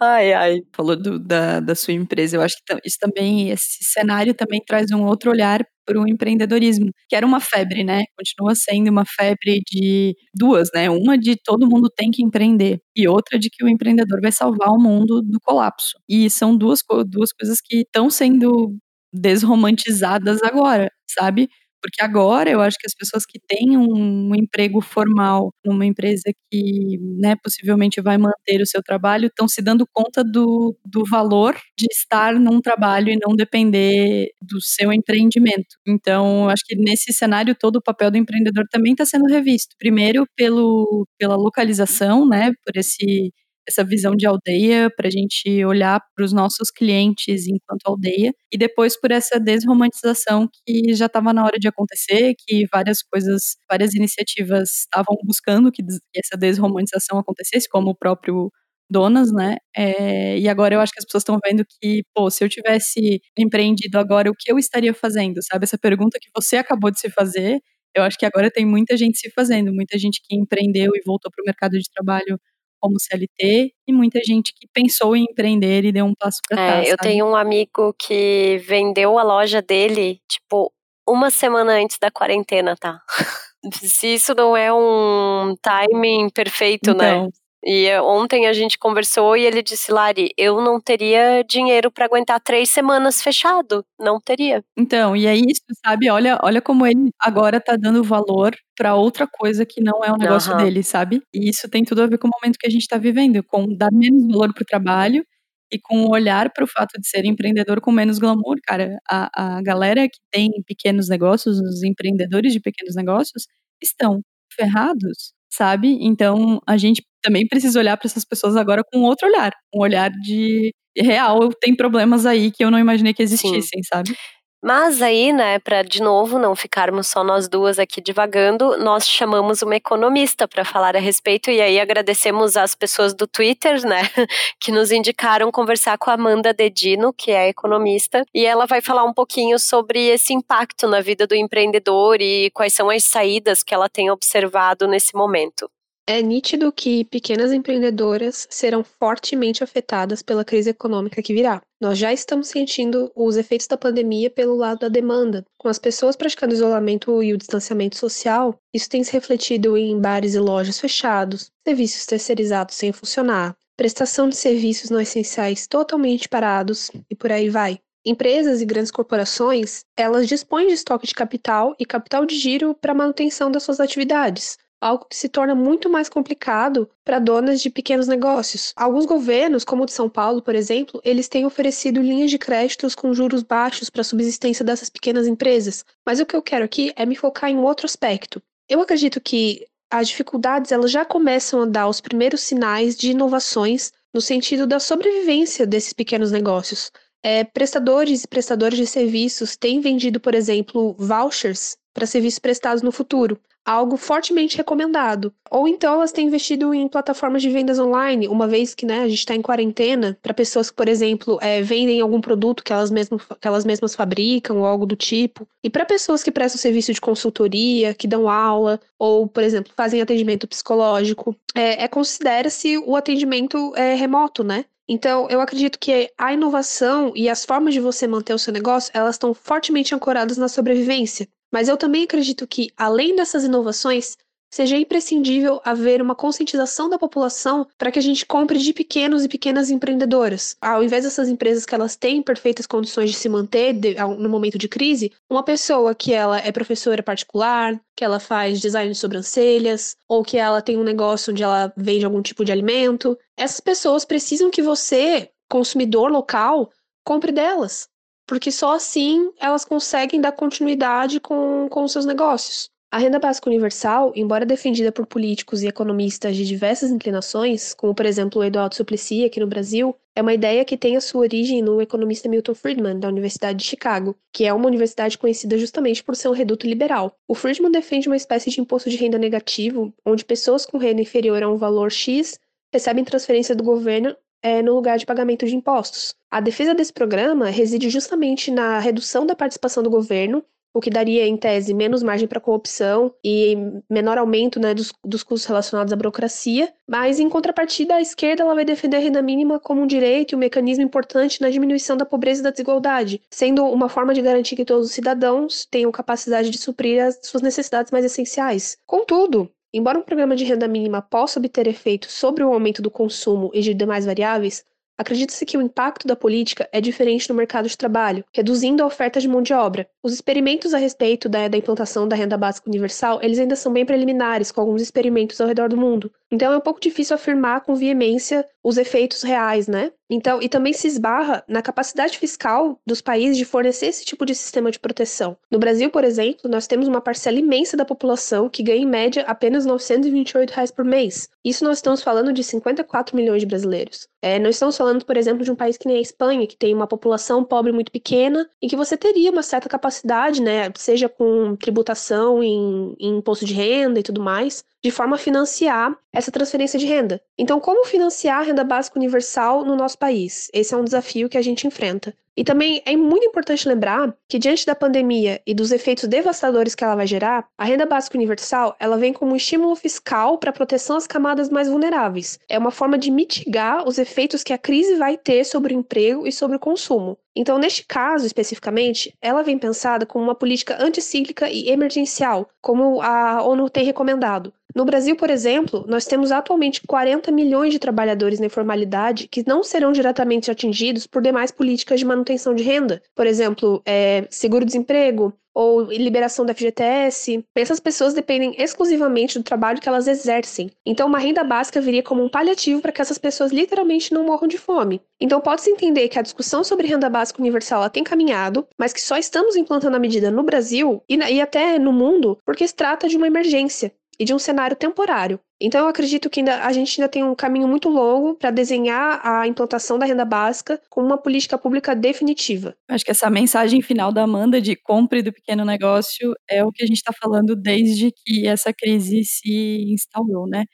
A: Ai, ai.
B: Falou do, da, da sua empresa. Eu acho que isso também, esse cenário também traz um outro olhar para o empreendedorismo, que era uma febre, né? Continua sendo uma febre de duas, né? Uma de todo mundo tem que empreender e outra de que o empreendedor vai salvar o mundo do colapso. E são duas, duas coisas que estão sendo desromantizadas agora, sabe? Porque agora eu acho que as pessoas que têm um, emprego formal numa empresa que né, possivelmente vai manter o seu trabalho estão se dando conta do, do valor de estar num trabalho e não depender do seu empreendimento. Então, eu acho que nesse cenário todo o papel do empreendedor também está sendo revisto. Primeiro pelo, pela localização, né, por esse essa visão de aldeia, para a gente olhar para os nossos clientes enquanto aldeia, e depois por essa desromantização que já estava na hora de acontecer, que várias coisas, várias iniciativas estavam buscando que essa desromantização acontecesse, como o próprio Donas, né? É, e agora eu acho que as pessoas estão vendo que, pô, se eu tivesse empreendido agora, o que eu estaria fazendo? Sabe? Essa pergunta que você acabou de se fazer, eu acho que agora tem muita gente se fazendo, muita gente que empreendeu e voltou para o mercado de trabalho como CLT e muita gente que pensou em empreender e deu um passo para
A: é,
B: trás.
A: Eu tenho um amigo que vendeu a loja dele, tipo, uma semana antes da quarentena, tá? *laughs* Se isso não é um timing perfeito, né? então, né? E eh, ontem a gente conversou e ele disse, Lari, eu não teria dinheiro para aguentar três semanas fechado. Não teria.
B: Então, e é isso, sabe? Olha, olha como ele agora tá dando valor para outra coisa que não é o negócio uhum. dele, sabe? E isso tem tudo a ver com o momento que a gente tá vivendo, com dar menos valor pro trabalho e com o olhar para o fato de ser empreendedor com menos glamour, cara. A, a galera que tem pequenos negócios, os empreendedores de pequenos negócios, estão ferrados sabe? Então a gente também precisa olhar para essas pessoas agora com outro olhar, um olhar de real, tem problemas aí que eu não imaginei que existissem, Sim. sabe?
A: Mas aí, né, para de novo não ficarmos só nós duas aqui divagando, nós chamamos uma economista para falar a respeito e aí agradecemos às pessoas do Twitter, né, *laughs* que nos indicaram conversar com a Amanda Dedino, que é economista, e ela vai falar um pouquinho sobre esse impacto na vida do empreendedor e quais são as saídas que ela tem observado nesse momento.
D: É nítido que pequenas empreendedoras serão fortemente afetadas pela crise econômica que virá. Nós já estamos sentindo os efeitos da pandemia pelo lado da demanda. Com as pessoas praticando isolamento e o distanciamento social, isso tem se refletido em bares e lojas fechados, serviços terceirizados sem funcionar, prestação de serviços não essenciais totalmente parados e por aí vai. Empresas e grandes corporações, elas dispõem de estoque de capital e capital de giro para manutenção das suas atividades, algo que se torna muito mais complicado para donas de pequenos negócios. Alguns governos, como o de São Paulo, por exemplo, eles têm oferecido linhas de créditos com juros baixos para a subsistência dessas pequenas empresas. Mas o que eu quero aqui é me focar em outro aspecto. Eu acredito que as dificuldades elas já começam a dar os primeiros sinais de inovações no sentido da sobrevivência desses pequenos negócios. É, prestadores e prestadores de serviços têm vendido, por exemplo, vouchers para serviços prestados no futuro algo fortemente recomendado. Ou então elas têm investido em plataformas de vendas online, uma vez que né, a gente está em quarentena, para pessoas que, por exemplo, é, vendem algum produto que elas, mesmas, que elas mesmas fabricam ou algo do tipo. E para pessoas que prestam serviço de consultoria, que dão aula, ou, por exemplo, fazem atendimento psicológico, é, é considera-se o atendimento é, remoto, né? Então, eu acredito que a inovação e as formas de você manter o seu negócio, elas estão fortemente ancoradas na sobrevivência. Mas eu também acredito que, além dessas inovações, seja imprescindível haver uma conscientização da população para que a gente compre de pequenos e pequenas empreendedoras. Ao invés dessas empresas que elas têm perfeitas condições de se manter de, no momento de crise, uma pessoa que ela é professora particular, que ela faz design de sobrancelhas, ou que ela tem um negócio onde ela vende algum tipo de alimento, essas pessoas precisam que você, consumidor local, compre delas porque só assim elas conseguem dar continuidade com, com seus negócios. A renda básica universal, embora defendida por políticos e economistas de diversas inclinações, como por exemplo o Eduardo Suplicy aqui no Brasil, é uma ideia que tem a sua origem no economista Milton Friedman, da Universidade de Chicago, que é uma universidade conhecida justamente por ser um reduto liberal. O Friedman defende uma espécie de imposto de renda negativo, onde pessoas com renda inferior a um valor X recebem transferência do governo é, no lugar de pagamento de impostos. A defesa desse programa reside justamente na redução da participação do governo, o que daria, em tese, menos margem para corrupção e menor aumento né, dos, dos custos relacionados à burocracia. Mas, em contrapartida, a esquerda ela vai defender a renda mínima como um direito e um mecanismo importante na diminuição da pobreza e da desigualdade, sendo uma forma de garantir que todos os cidadãos tenham capacidade de suprir as suas necessidades mais essenciais. Contudo, Embora um programa de renda mínima possa obter efeito sobre o aumento do consumo e de demais variáveis, Acredita-se que o impacto da política é diferente no mercado de trabalho, reduzindo a oferta de mão de obra. Os experimentos a respeito da, da, implantação da renda básica universal, eles ainda são bem preliminares, com alguns experimentos ao redor do mundo. Então é um pouco difícil afirmar com veemência os efeitos reais, né? Então, e também se esbarra na capacidade fiscal dos países de fornecer esse tipo de sistema de proteção. No Brasil, por exemplo, nós temos uma parcela imensa da população que ganha em média apenas 928 reais por mês. Isso nós estamos falando de 54 milhões de brasileiros. É, não estamos falando, por exemplo, de um país que nem a Espanha, que tem uma população pobre muito pequena e que você teria uma certa capacidade, né, seja com tributação em, em imposto de renda e tudo mais, de forma a financiar essa transferência de renda. Então, como financiar a renda básica universal no nosso país? Esse é um desafio que a gente enfrenta. E também é muito importante lembrar que diante da pandemia e dos efeitos devastadores que ela vai gerar, a renda básica universal, ela vem como um estímulo fiscal para proteção às camadas mais vulneráveis. É uma forma de mitigar os efeitos que a crise vai ter sobre o emprego e sobre o consumo. Então, neste caso especificamente, ela vem pensada como uma política anticíclica e emergencial, como a ONU tem recomendado. No Brasil, por exemplo, nós temos atualmente 40 milhões de trabalhadores na informalidade que não serão diretamente atingidos por demais políticas de manutenção de renda. Por exemplo, é, seguro-desemprego, ou liberação da FGTS, essas pessoas dependem exclusivamente do trabalho que elas exercem. Então, uma renda básica viria como um paliativo para que essas pessoas literalmente não morram de fome. Então, pode-se entender que a discussão sobre renda básica universal tem caminhado, mas que só estamos implantando a medida no Brasil e, e até no mundo porque se trata de uma emergência e de um cenário temporário. Então, eu acredito que ainda, a gente ainda tem um caminho muito longo para desenhar a implantação da renda básica como uma política pública definitiva.
B: Acho que essa mensagem final da Amanda de compre do pequeno negócio é o que a gente está falando desde que essa crise se instaurou, né?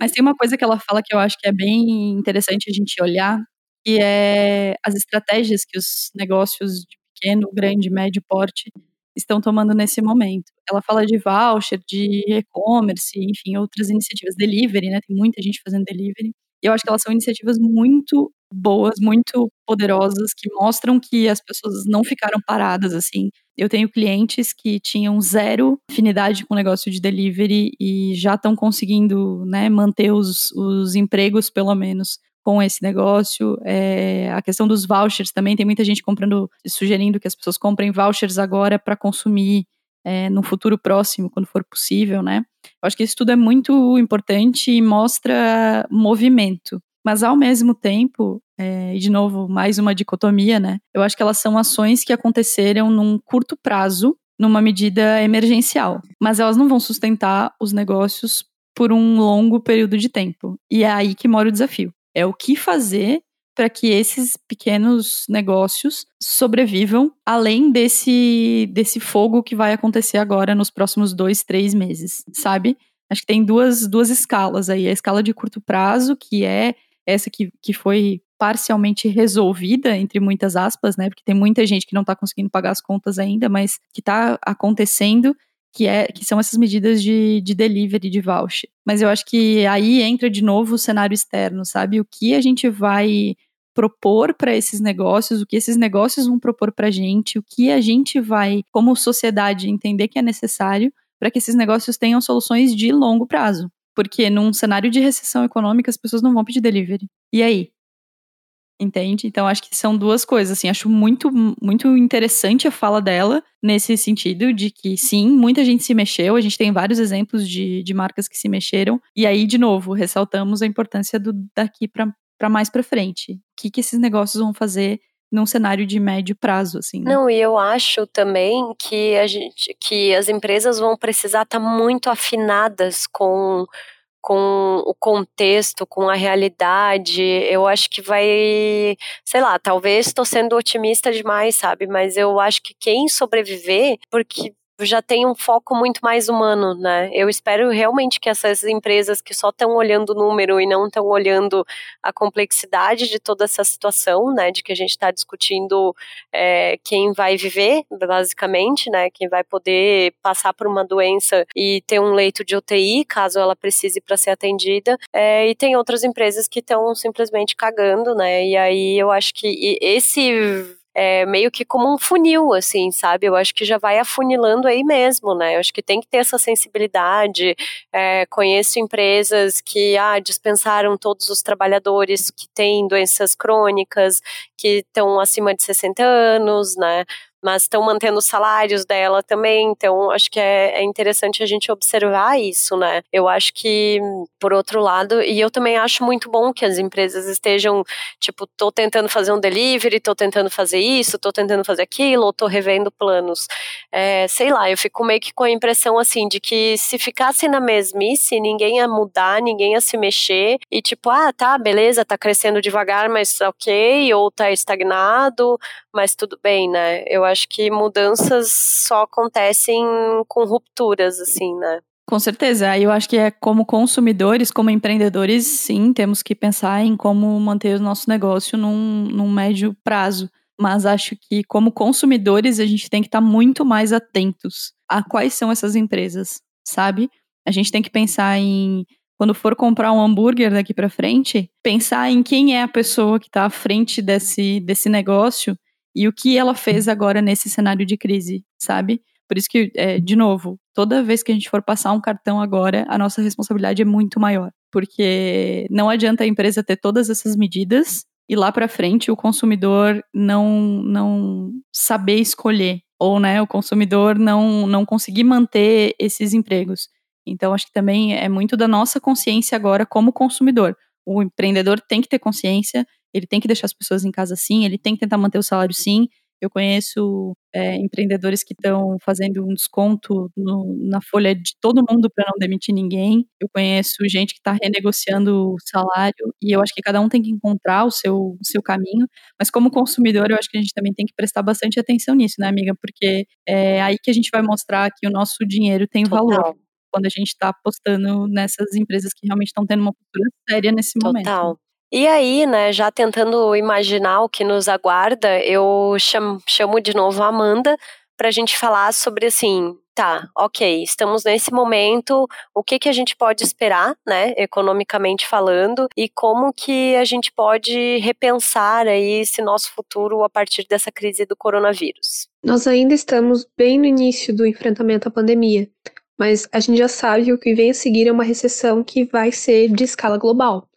B: Mas tem uma coisa que ela fala que eu acho que é bem interessante a gente olhar, que é as estratégias que os negócios de pequeno, grande, médio porte estão tomando nesse momento. Ela fala de voucher, de e-commerce, enfim, outras iniciativas, delivery, né? Tem muita gente fazendo delivery. E eu acho que elas são iniciativas muito boas, muito poderosas, que mostram que as pessoas não ficaram paradas assim. Eu tenho clientes que tinham zero afinidade com o negócio de delivery e já estão conseguindo né, manter os, os empregos, pelo menos, com esse negócio. É, a questão dos vouchers também, tem muita gente comprando, sugerindo que as pessoas comprem vouchers agora para consumir é, no futuro próximo, quando for possível, né? Eu acho que isso tudo é muito importante e mostra movimento. Mas ao mesmo tempo, é, e de novo, mais uma dicotomia, né? Eu acho que elas são ações que aconteceram num curto prazo, numa medida emergencial. Mas elas não vão sustentar os negócios por um longo período de tempo. E é aí que mora o desafio é o que fazer para que esses pequenos negócios sobrevivam além desse, desse fogo que vai acontecer agora nos próximos dois, três meses, sabe? Acho que tem duas, duas escalas aí. A escala de curto prazo, que é essa que, que foi parcialmente resolvida, entre muitas aspas, né? Porque tem muita gente que não está conseguindo pagar as contas ainda, mas que está acontecendo que, é, que são essas medidas de, de delivery, de voucher. Mas eu acho que aí entra de novo o cenário externo, sabe? O que a gente vai propor para esses negócios, o que esses negócios vão propor para a gente, o que a gente vai, como sociedade, entender que é necessário para que esses negócios tenham soluções de longo prazo. Porque num cenário de recessão econômica, as pessoas não vão pedir delivery. E aí? Entende? Então acho que são duas coisas, assim, acho muito muito interessante a fala dela nesse sentido de que sim, muita gente se mexeu, a gente tem vários exemplos de, de marcas que se mexeram, e aí de novo, ressaltamos a importância do daqui para mais para frente. O que que esses negócios vão fazer num cenário de médio prazo, assim.
A: Né? Não, e eu acho também que a gente, que as empresas vão precisar estar tá muito afinadas com com o contexto, com a realidade, eu acho que vai, sei lá, talvez estou sendo otimista demais, sabe? Mas eu acho que quem sobreviver, porque já tem um foco muito mais humano, né? Eu espero realmente que essas empresas que só estão olhando o número e não estão olhando a complexidade de toda essa situação, né? De que a gente está discutindo é, quem vai viver, basicamente, né? Quem vai poder passar por uma doença e ter um leito de UTI, caso ela precise para ser atendida. É, e tem outras empresas que estão simplesmente cagando, né? E aí eu acho que esse é, meio que como um funil, assim, sabe? Eu acho que já vai afunilando aí mesmo, né? Eu acho que tem que ter essa sensibilidade. É, conheço empresas que ah, dispensaram todos os trabalhadores que têm doenças crônicas, que estão acima de 60 anos, né? Mas estão mantendo os salários dela também, então acho que é, é, interessante a gente observar isso, né? Eu acho que, por outro lado, e eu também acho muito bom que as empresas estejam, tipo, tô tentando fazer um delivery, tô tentando fazer isso, tô tentando fazer aquilo, ou tô revendo planos. É, sei lá, eu fico meio que com a impressão, assim, de que se ficasse na mesmice, ninguém ia mudar, ninguém ia se mexer, e tipo, ah, tá, beleza, tá crescendo devagar, mas ok, ou tá estagnado, mas tudo bem, né? Eu acho que mudanças só acontecem com rupturas, assim, né?
B: Com certeza. Eu acho que é como consumidores, como empreendedores, sim, temos que pensar em como manter o nosso negócio num, num médio prazo. Mas acho que, como consumidores, a gente tem que estar muito mais atentos a quais são essas empresas, sabe? A gente tem que pensar em quando for comprar um hambúrguer daqui para frente, pensar em quem é a pessoa que está à frente desse, desse negócio e o que ela fez agora nesse cenário de crise, sabe? Por isso que, é, de novo, toda vez que a gente for passar um cartão agora, a nossa responsabilidade é muito maior. Porque não adianta a empresa ter todas essas medidas e lá para frente o consumidor não, não saber escolher. Ou né, o consumidor não, não conseguir manter esses empregos. Então, acho que também é muito da nossa consciência agora como consumidor. O empreendedor tem que ter consciência ele tem que deixar as pessoas em casa sim, ele tem que tentar manter o salário sim. Eu conheço é, empreendedores que estão fazendo um desconto no, na folha de todo mundo para não demitir ninguém. Eu conheço gente que está renegociando o salário e eu acho que cada um tem que encontrar o seu, o seu caminho. Mas como consumidor, eu acho que a gente também tem que prestar bastante atenção nisso, né, amiga? Porque é aí que a gente vai mostrar que o nosso dinheiro tem Total. valor quando a gente está apostando nessas empresas que realmente estão tendo uma postura séria nesse
A: Total.
B: momento.
A: Total. E aí, né, já tentando imaginar o que nos aguarda, eu chamo, chamo de novo a Amanda para a gente falar sobre assim, tá, ok, estamos nesse momento, o que, que a gente pode esperar, né, economicamente falando, e como que a gente pode repensar aí esse nosso futuro a partir dessa crise do coronavírus.
D: Nós ainda estamos bem no início do enfrentamento à pandemia, mas a gente já sabe que o que vem a seguir é uma recessão que vai ser de escala global.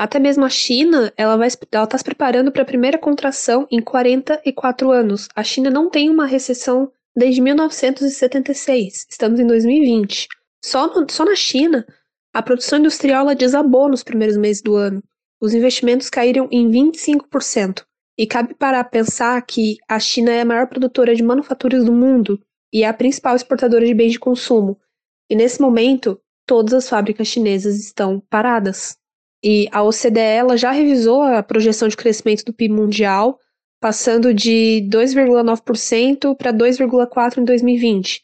D: Até mesmo a China, ela ela está se preparando para a primeira contração em 44 anos. A China não tem uma recessão desde 1976. Estamos em 2020. Só, no, só na China, a produção industrial ela desabou nos primeiros meses do ano. Os investimentos caíram em 25%. E cabe parar a pensar que a China é a maior produtora de manufaturas do mundo e é a principal exportadora de bens de consumo. E nesse momento, todas as fábricas chinesas estão paradas. E a OCDE ela já revisou a projeção de crescimento do PIB mundial, passando de 2,9% para 2,4% em 2020,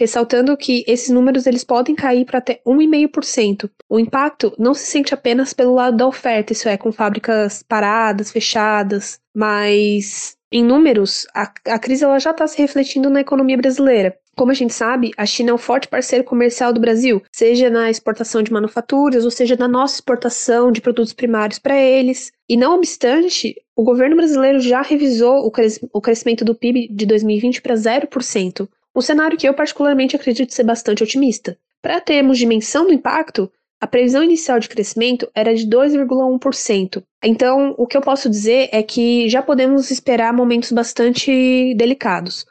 D: ressaltando que esses números eles podem cair para até 1,5%. O impacto não se sente apenas pelo lado da oferta, isso é, com fábricas paradas, fechadas, mas em números, a, a crise ela já está se refletindo na economia brasileira. Como a gente sabe, a China é um forte parceiro comercial do Brasil, seja na exportação de manufaturas, ou seja na nossa exportação de produtos primários para eles. E não obstante, o governo brasileiro já revisou o, cres o crescimento do PIB de 2020 para 0%, um cenário que eu particularmente acredito ser bastante otimista. Para termos dimensão do impacto, a previsão inicial de crescimento era de 2,1%. Então, o que eu posso dizer é que já podemos esperar momentos bastante delicados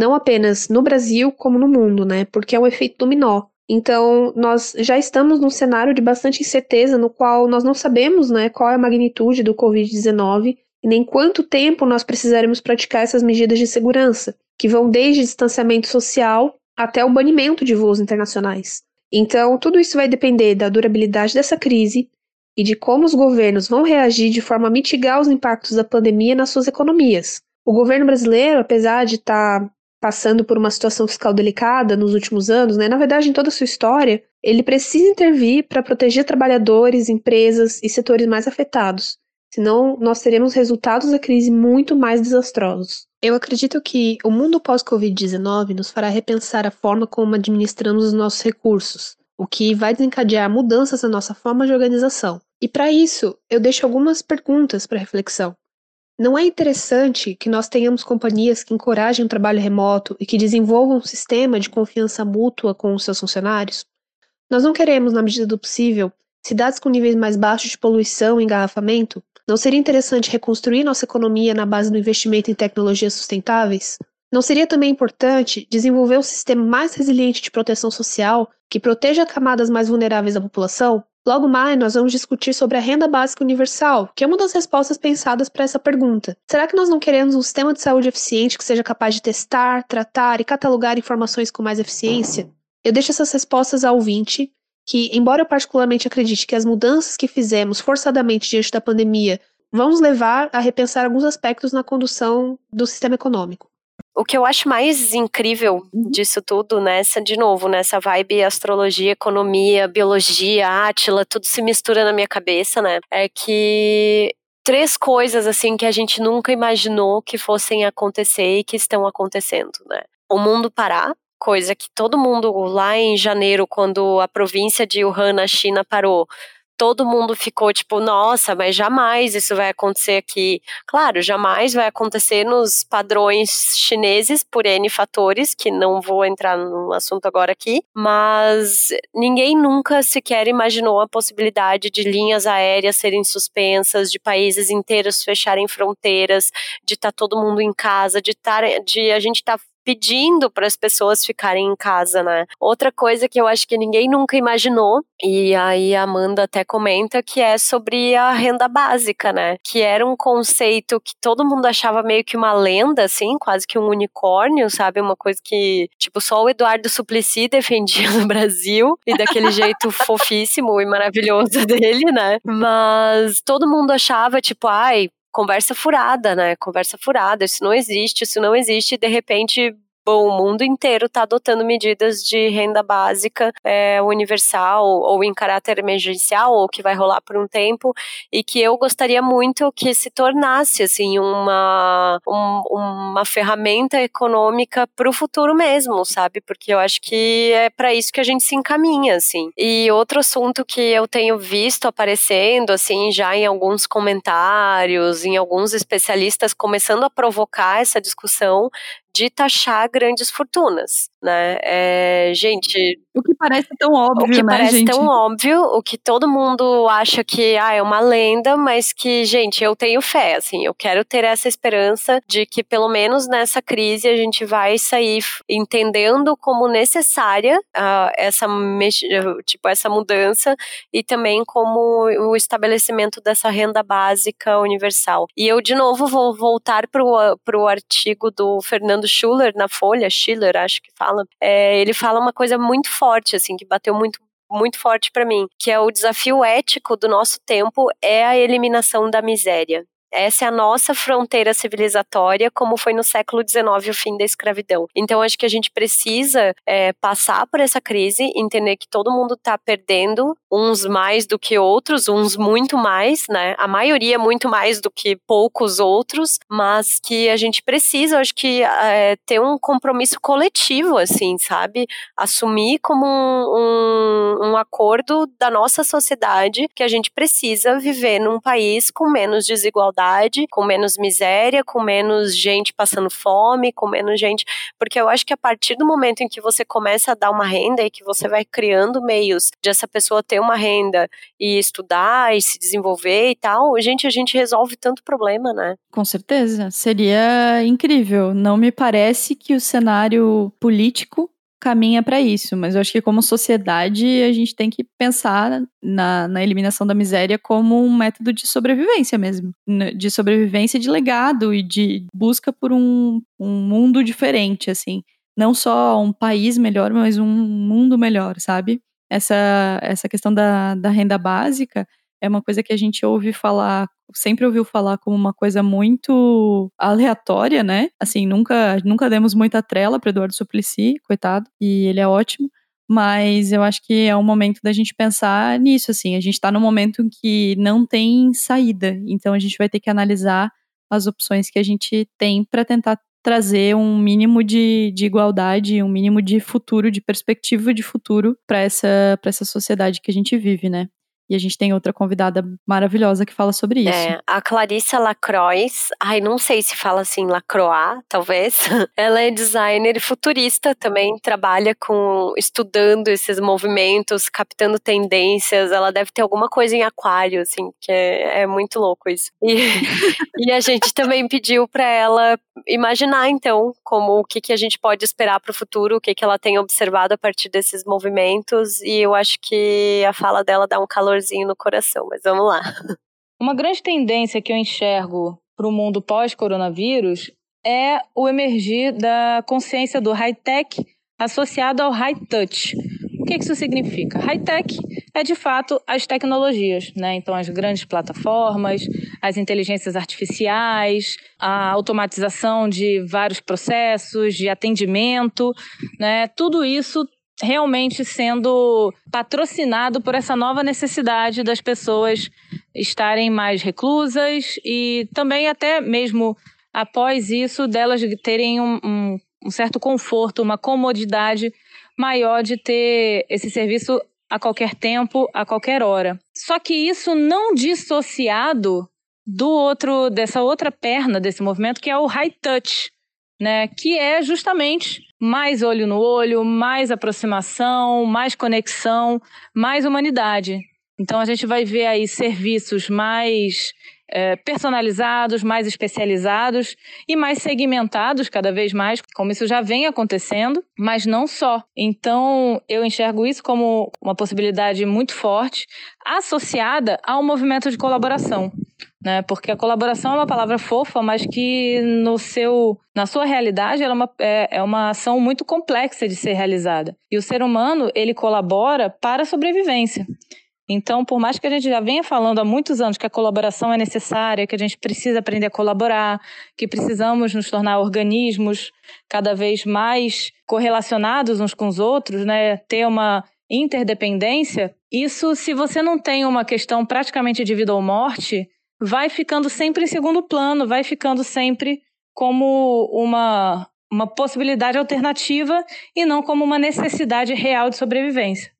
D: não apenas no Brasil, como no mundo, né? Porque é um efeito dominó. Então, nós já estamos num cenário de bastante incerteza, no qual nós não sabemos né, qual é a magnitude do Covid-19 e nem quanto tempo nós precisaremos praticar essas medidas de segurança, que vão desde distanciamento social até o banimento de voos internacionais. Então, tudo isso vai depender da durabilidade dessa crise e de como os governos vão reagir de forma a mitigar os impactos da pandemia nas suas economias. O governo brasileiro, apesar de estar tá passando por uma situação fiscal delicada nos últimos anos, né? Na verdade, em toda a sua história, ele precisa intervir para proteger trabalhadores, empresas e setores mais afetados. Senão, nós teremos resultados da crise muito mais desastrosos. Eu acredito que o mundo pós-Covid-19 nos fará repensar a forma como administramos os nossos recursos, o que vai desencadear mudanças na nossa forma de organização. E para isso, eu deixo algumas perguntas para reflexão. Não é interessante que nós tenhamos companhias que encorajem o trabalho remoto e que desenvolvam um sistema de confiança mútua com os seus funcionários? Nós não queremos, na medida do possível, cidades com níveis mais baixos de poluição e engarrafamento? Não seria interessante reconstruir nossa economia na base do investimento em tecnologias sustentáveis? Não seria também importante desenvolver um sistema mais resiliente de proteção social que proteja camadas mais vulneráveis da população? Logo mais, nós vamos discutir sobre a renda básica universal, que é uma das respostas pensadas para essa pergunta. Será que nós não queremos um sistema de saúde eficiente que seja capaz de testar, tratar e catalogar informações com mais eficiência? Eu deixo essas respostas ao ouvinte, que, embora eu particularmente acredite que as mudanças que fizemos forçadamente diante da pandemia vão nos levar a repensar alguns aspectos na condução do sistema econômico.
A: O que eu acho mais incrível uhum. disso tudo, nessa, de novo, nessa vibe astrologia, economia, biologia, átila, tudo se mistura na minha cabeça, né? É que três coisas assim que a gente nunca imaginou que fossem acontecer e que estão acontecendo, né? O mundo parar, coisa que todo mundo lá em janeiro, quando a província de Wuhan, na China, parou, todo mundo ficou tipo, nossa, mas jamais isso vai acontecer aqui. Claro, jamais vai acontecer nos padrões chineses por N fatores, que não vou entrar no assunto agora aqui, mas ninguém nunca sequer imaginou a possibilidade de linhas aéreas serem suspensas, de países inteiros fecharem fronteiras, de estar tá todo mundo em casa, de, tar, de a gente estar tá pedindo para as pessoas ficarem em casa, né? Outra coisa que eu acho que ninguém nunca imaginou, e aí a Amanda até comenta, que é sobre a renda básica, né? Que era um conceito que todo mundo achava meio que uma lenda, assim, quase que um unicórnio, sabe? Uma coisa que, tipo, só o Eduardo Suplicy defendia no Brasil, e daquele *laughs* jeito fofíssimo e maravilhoso *laughs* dele, né? Mas todo mundo achava, tipo, ai, conversa furada, né? Conversa furada, isso não existe, isso não existe, e de repente bom, o mundo inteiro está adotando medidas de renda básica é, universal ou em caráter emergencial ou que vai rolar por um tempo e que eu gostaria muito que se tornasse assim uma um, uma ferramenta econômica para o futuro mesmo, sabe? Porque eu acho que é para isso que a gente se encaminha, assim. E outro assunto que eu tenho visto aparecendo assim já em alguns comentários, em alguns especialistas começando a provocar essa discussão de taxar grandes fortunas, né? É, gente.
B: O que parece tão óbvio,
A: O que
B: né,
A: parece
B: gente?
A: tão óbvio, o que todo mundo acha que ah, é uma lenda, mas que, gente, eu tenho fé, assim, eu quero ter essa esperança de que pelo menos nessa crise a gente vai sair entendendo como necessária uh, essa tipo essa mudança e também como o estabelecimento dessa renda básica universal. E eu de novo vou voltar para o artigo do Fernando Schuller na Folha, Schiller, acho que fala. É, ele fala uma coisa muito forte, assim, que bateu muito muito forte para mim, que é o desafio ético do nosso tempo é a eliminação da miséria. Essa é a nossa fronteira civilizatória, como foi no século XIX o fim da escravidão. Então, acho que a gente precisa é, passar por essa crise, entender que todo mundo está perdendo, uns mais do que outros, uns muito mais, né? A maioria muito mais do que poucos outros, mas que a gente precisa, acho que, é, ter um compromisso coletivo, assim, sabe? Assumir como um, um, um acordo da nossa sociedade que a gente precisa viver num país com menos desigualdade com menos miséria, com menos gente passando fome, com menos gente. Porque eu acho que a partir do momento em que você começa a dar uma renda e que você vai criando meios de essa pessoa ter uma renda e estudar e se desenvolver e tal, gente, a gente resolve tanto problema, né?
B: Com certeza. Seria incrível. Não me parece que o cenário político caminha para isso, mas eu acho que como sociedade a gente tem que pensar na, na, eliminação da miséria como um método de sobrevivência mesmo, de sobrevivência de legado e de busca por um, um mundo diferente, assim, não só um país melhor, mas um mundo melhor, sabe? Essa, essa questão da, da renda básica é uma coisa que a gente ouve falar sempre ouviu falar como uma coisa muito aleatória, né? Assim, nunca, nunca demos muita trela para Eduardo Suplicy, coitado, e ele é ótimo. Mas eu acho que é um momento da gente pensar nisso, assim. A gente está num momento em que não tem saída, então a gente vai ter que analisar as opções que a gente tem para tentar trazer um mínimo de, de igualdade, um mínimo de futuro, de perspectiva de futuro para essa, essa sociedade que a gente vive, né? E a gente tem outra convidada maravilhosa que fala sobre isso.
A: É, a Clarissa Lacroix, ai, não sei se fala assim Lacroix, talvez. *laughs* Ela é designer e futurista também, trabalha com estudando esses movimentos, captando tendências. Ela deve ter alguma coisa em aquário, assim, que é, é muito louco isso. E, *laughs* e a gente também pediu para ela imaginar, então, como o que, que a gente pode esperar para o futuro, o que, que ela tem observado a partir desses movimentos. E eu acho que a fala dela dá um calor calorzinho no coração, mas vamos lá.
E: Uma grande tendência que eu enxergo para o mundo pós-coronavírus é o emergir da consciência do high-tech associado ao high-touch. O que isso significa? High-tech é de fato as tecnologias, né? Então, as grandes plataformas, as inteligências artificiais, a automatização de vários processos, de atendimento, né? Tudo isso realmente sendo patrocinado por essa nova necessidade das pessoas estarem mais reclusas e também até mesmo após isso delas terem um, um, um certo conforto, uma comodidade maior de ter esse serviço a qualquer tempo, a qualquer hora. Só que isso não dissociado do outro dessa outra perna desse movimento que é o high touch, né, que é justamente mais olho no olho, mais aproximação, mais conexão, mais humanidade. Então a gente vai ver aí serviços mais é, personalizados, mais especializados e mais segmentados cada vez mais, como isso já vem acontecendo, mas não só. Então eu enxergo isso como uma possibilidade muito forte, associada ao movimento de colaboração né? Porque a colaboração é uma palavra fofa, mas que no seu, na sua realidade ela é uma, é, é uma ação muito complexa de ser realizada. E o ser humano ele colabora para a sobrevivência. Então, por mais que a gente já venha falando há muitos anos que a colaboração é necessária, que a gente precisa aprender a colaborar, que precisamos nos tornar organismos cada vez mais correlacionados uns com os outros, né? Ter uma interdependência, isso, se você não tem uma questão praticamente de vida ou morte, vai ficando sempre em segundo plano, vai ficando sempre como uma, uma possibilidade alternativa e não como uma necessidade real de sobrevivência.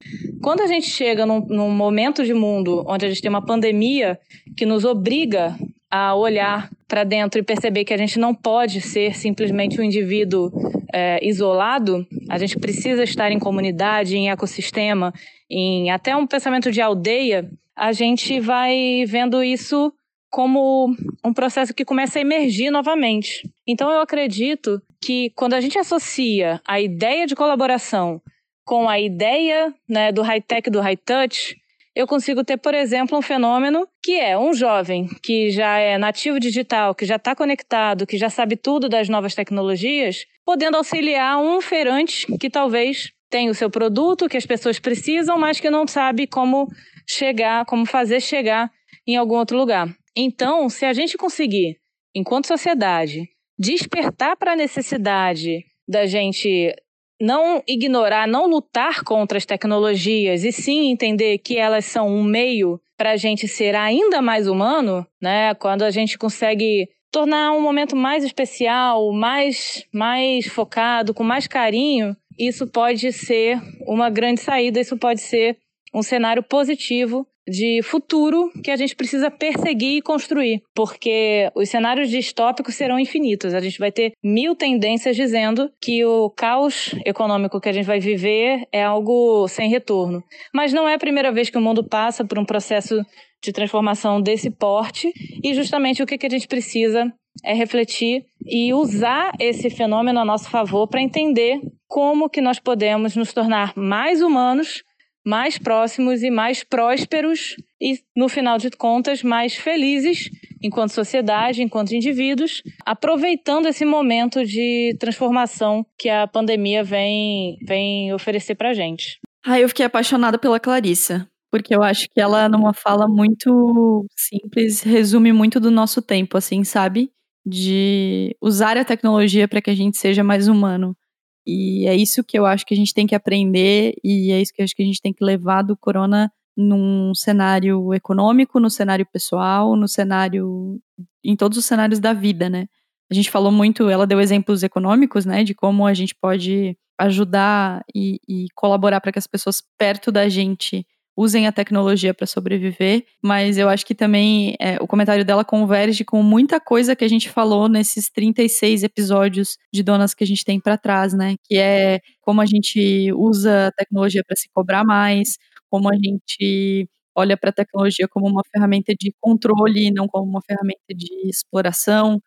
E: Quando a gente chega num, num momento de mundo onde a gente tem uma pandemia que nos obriga a olhar para dentro e perceber que a gente não pode ser simplesmente um indivíduo é, isolado, a gente precisa estar em comunidade, em ecossistema, em até um pensamento de aldeia, a gente vai vendo isso como um processo que começa a emergir novamente. Então, eu acredito que quando a gente associa a ideia de colaboração com a ideia né, do high-tech, do high-touch, eu consigo ter, por exemplo, um fenômeno que é um jovem que já é nativo digital, que já está conectado, que já sabe tudo das novas tecnologias, podendo auxiliar um feirante que talvez tenha o seu produto que as pessoas precisam, mas que não sabe como chegar, como fazer chegar em algum outro lugar. Então, se a gente conseguir, enquanto sociedade, despertar para a necessidade da gente não ignorar, não lutar contra as tecnologias e sim entender que elas são um meio para a gente ser ainda mais humano, né? Quando a gente consegue tornar um momento mais especial, mais, mais focado, com mais carinho, isso pode ser uma grande saída, isso pode ser um cenário positivo de futuro que a gente precisa perseguir e construir, porque os cenários distópicos serão infinitos. A gente vai ter mil tendências dizendo que o caos econômico que a gente vai viver é algo sem retorno. Mas não é a primeira vez que o mundo passa por um processo de transformação desse porte e justamente o que, que a gente precisa é refletir e usar esse fenômeno a nosso favor para entender como que nós podemos nos tornar mais humanos mais próximos e mais prósperos e, no final de contas, mais felizes enquanto sociedade, enquanto indivíduos, aproveitando esse momento de transformação que a pandemia vem, vem oferecer para gente.
B: Ah, eu fiquei apaixonada pela Clarissa. porque eu acho que ela, numa fala muito simples, resume muito do nosso tempo, assim, sabe? De usar a tecnologia para que a gente seja mais humano. E é isso que eu acho que a gente tem que aprender e é isso que eu acho que a gente tem que levar do corona num cenário econômico, no cenário pessoal, no cenário em todos os cenários da vida, né? A gente falou muito, ela deu exemplos econômicos, né, de como a gente pode ajudar e, e colaborar para que as pessoas perto da gente usem a tecnologia para sobreviver, mas eu acho que também é, o comentário dela converge com muita coisa que a gente falou nesses 36 episódios de donas que a gente tem para trás, né? Que é como a gente usa a tecnologia para se cobrar mais, como a gente olha para a tecnologia como uma ferramenta de controle, não como uma ferramenta de exploração.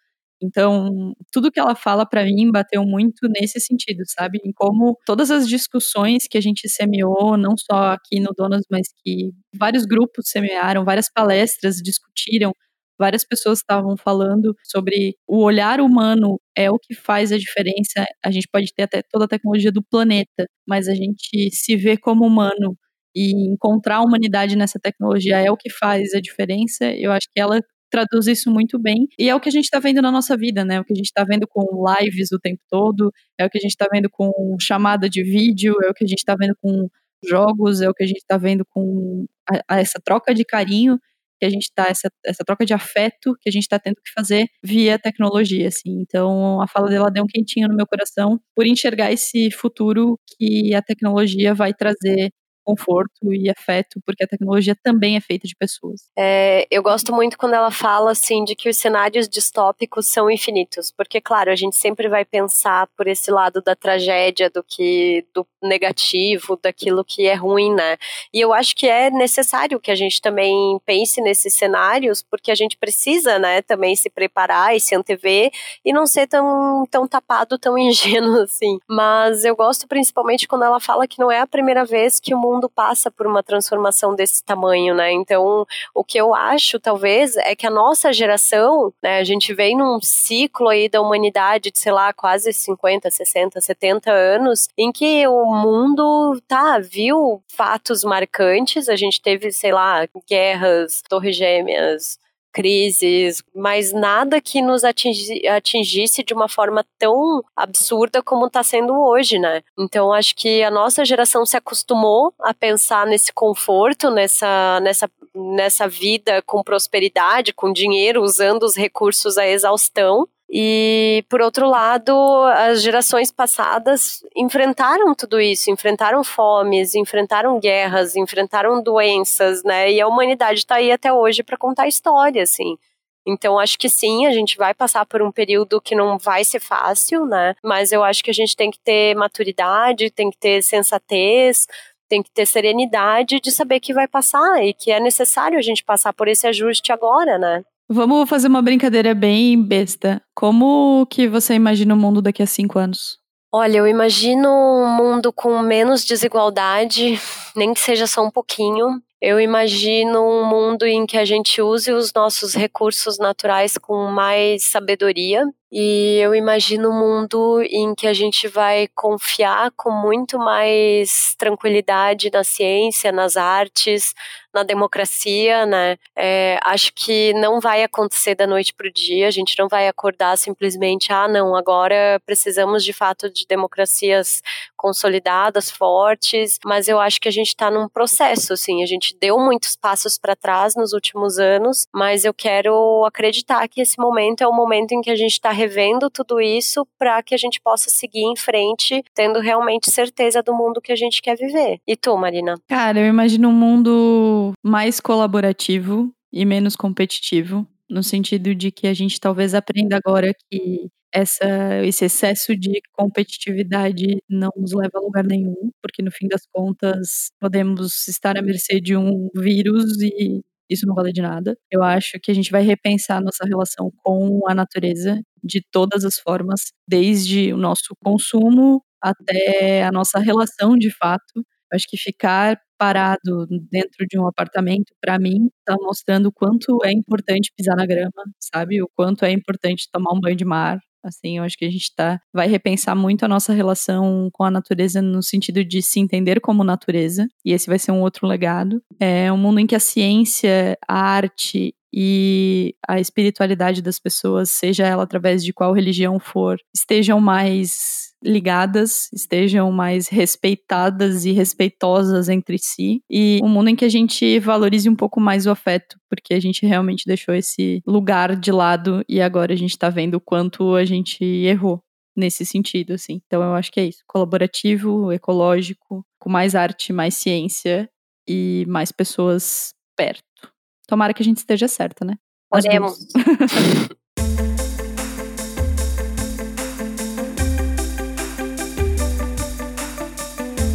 B: Então, tudo que ela fala para mim bateu muito nesse sentido, sabe? Em como todas as discussões que a gente semeou, não só aqui no Donas, mas que vários grupos semearam, várias palestras discutiram, várias pessoas estavam falando sobre o olhar humano é o que faz a diferença. A gente pode ter até toda a tecnologia do planeta, mas a gente se vê como humano e encontrar a humanidade nessa tecnologia é o que faz a diferença. Eu acho que ela traduz isso muito bem. E é o que a gente está vendo na nossa vida, né? O que a gente está vendo com lives o tempo todo, é o que a gente está vendo com chamada de vídeo, é o que a gente está vendo com jogos, é o que a gente está vendo com a, a essa troca de carinho que a gente está essa, essa troca de afeto que a gente está tendo que fazer via tecnologia, assim. Então, a fala dela deu um quentinho no meu coração por enxergar esse futuro que a tecnologia vai trazer conforto e afeto, porque a tecnologia também é feita de pessoas.
A: É, eu gosto muito quando ela fala assim de que os cenários distópicos são infinitos, porque claro, a gente sempre vai pensar por esse lado da tragédia, do que do negativo, daquilo que é ruim, né? E eu acho que é necessário que a gente também pense nesses cenários, porque a gente precisa, né, também se preparar e se antever e não ser tão tão tapado, tão *laughs* ingênuo assim. Mas eu gosto principalmente quando ela fala que não é a primeira vez que o mundo mundo passa por uma transformação desse tamanho, né? Então, o que eu acho, talvez, é que a nossa geração, né, a gente vem num ciclo aí da humanidade de, sei lá, quase 50, 60, 70 anos, em que o mundo, tá, viu fatos marcantes, a gente teve, sei lá, guerras, torres gêmeas, crises, mas nada que nos atingi, atingisse de uma forma tão absurda como está sendo hoje, né? Então acho que a nossa geração se acostumou a pensar nesse conforto, nessa, nessa, nessa vida com prosperidade, com dinheiro, usando os recursos à exaustão. E, por outro lado, as gerações passadas enfrentaram tudo isso, enfrentaram fomes, enfrentaram guerras, enfrentaram doenças, né? E a humanidade está aí até hoje para contar história, assim. Então, acho que sim, a gente vai passar por um período que não vai ser fácil, né? Mas eu acho que a gente tem que ter maturidade, tem que ter sensatez, tem que ter serenidade de saber que vai passar e que é necessário a gente passar por esse ajuste agora, né?
B: Vamos fazer uma brincadeira bem besta. Como que você imagina o mundo daqui a cinco anos?
A: Olha, eu imagino um mundo com menos desigualdade, *laughs* nem que seja só um pouquinho. Eu imagino um mundo em que a gente use os nossos recursos naturais com mais sabedoria. E eu imagino um mundo em que a gente vai confiar com muito mais tranquilidade na ciência, nas artes, na democracia, né? É, acho que não vai acontecer da noite para o dia, a gente não vai acordar simplesmente, ah, não, agora precisamos de fato de democracias consolidadas, fortes, mas eu acho que a gente está num processo, assim, a gente deu muitos passos para trás nos últimos anos, mas eu quero acreditar que esse momento é o momento em que a gente está revendo tudo isso para que a gente possa seguir em frente, tendo realmente certeza do mundo que a gente quer viver. E tu, Marina?
B: Cara, eu imagino um mundo mais colaborativo e menos competitivo, no sentido de que a gente talvez aprenda agora que essa, esse excesso de competitividade não nos leva a lugar nenhum, porque no fim das contas podemos estar à mercê de um vírus e isso não vale de nada. Eu acho que a gente vai repensar nossa relação com a natureza de todas as formas, desde o nosso consumo até a nossa relação de fato. Eu acho que ficar parado dentro de um apartamento, para mim, está mostrando o quanto é importante pisar na grama, sabe? O quanto é importante tomar um banho de mar, Assim, eu acho que a gente tá, vai repensar muito a nossa relação com a natureza no sentido de se entender como natureza, e esse vai ser um outro legado. É um mundo em que a ciência, a arte e a espiritualidade das pessoas, seja ela através de qual religião for, estejam mais ligadas, estejam mais respeitadas e respeitosas entre si, e um mundo em que a gente valorize um pouco mais o afeto, porque a gente realmente deixou esse lugar de lado e agora a gente tá vendo o quanto a gente errou nesse sentido, assim. Então eu acho que é isso, colaborativo, ecológico, com mais arte, mais ciência e mais pessoas perto. Tomara que a gente esteja certa, né?
A: Oremos. *laughs*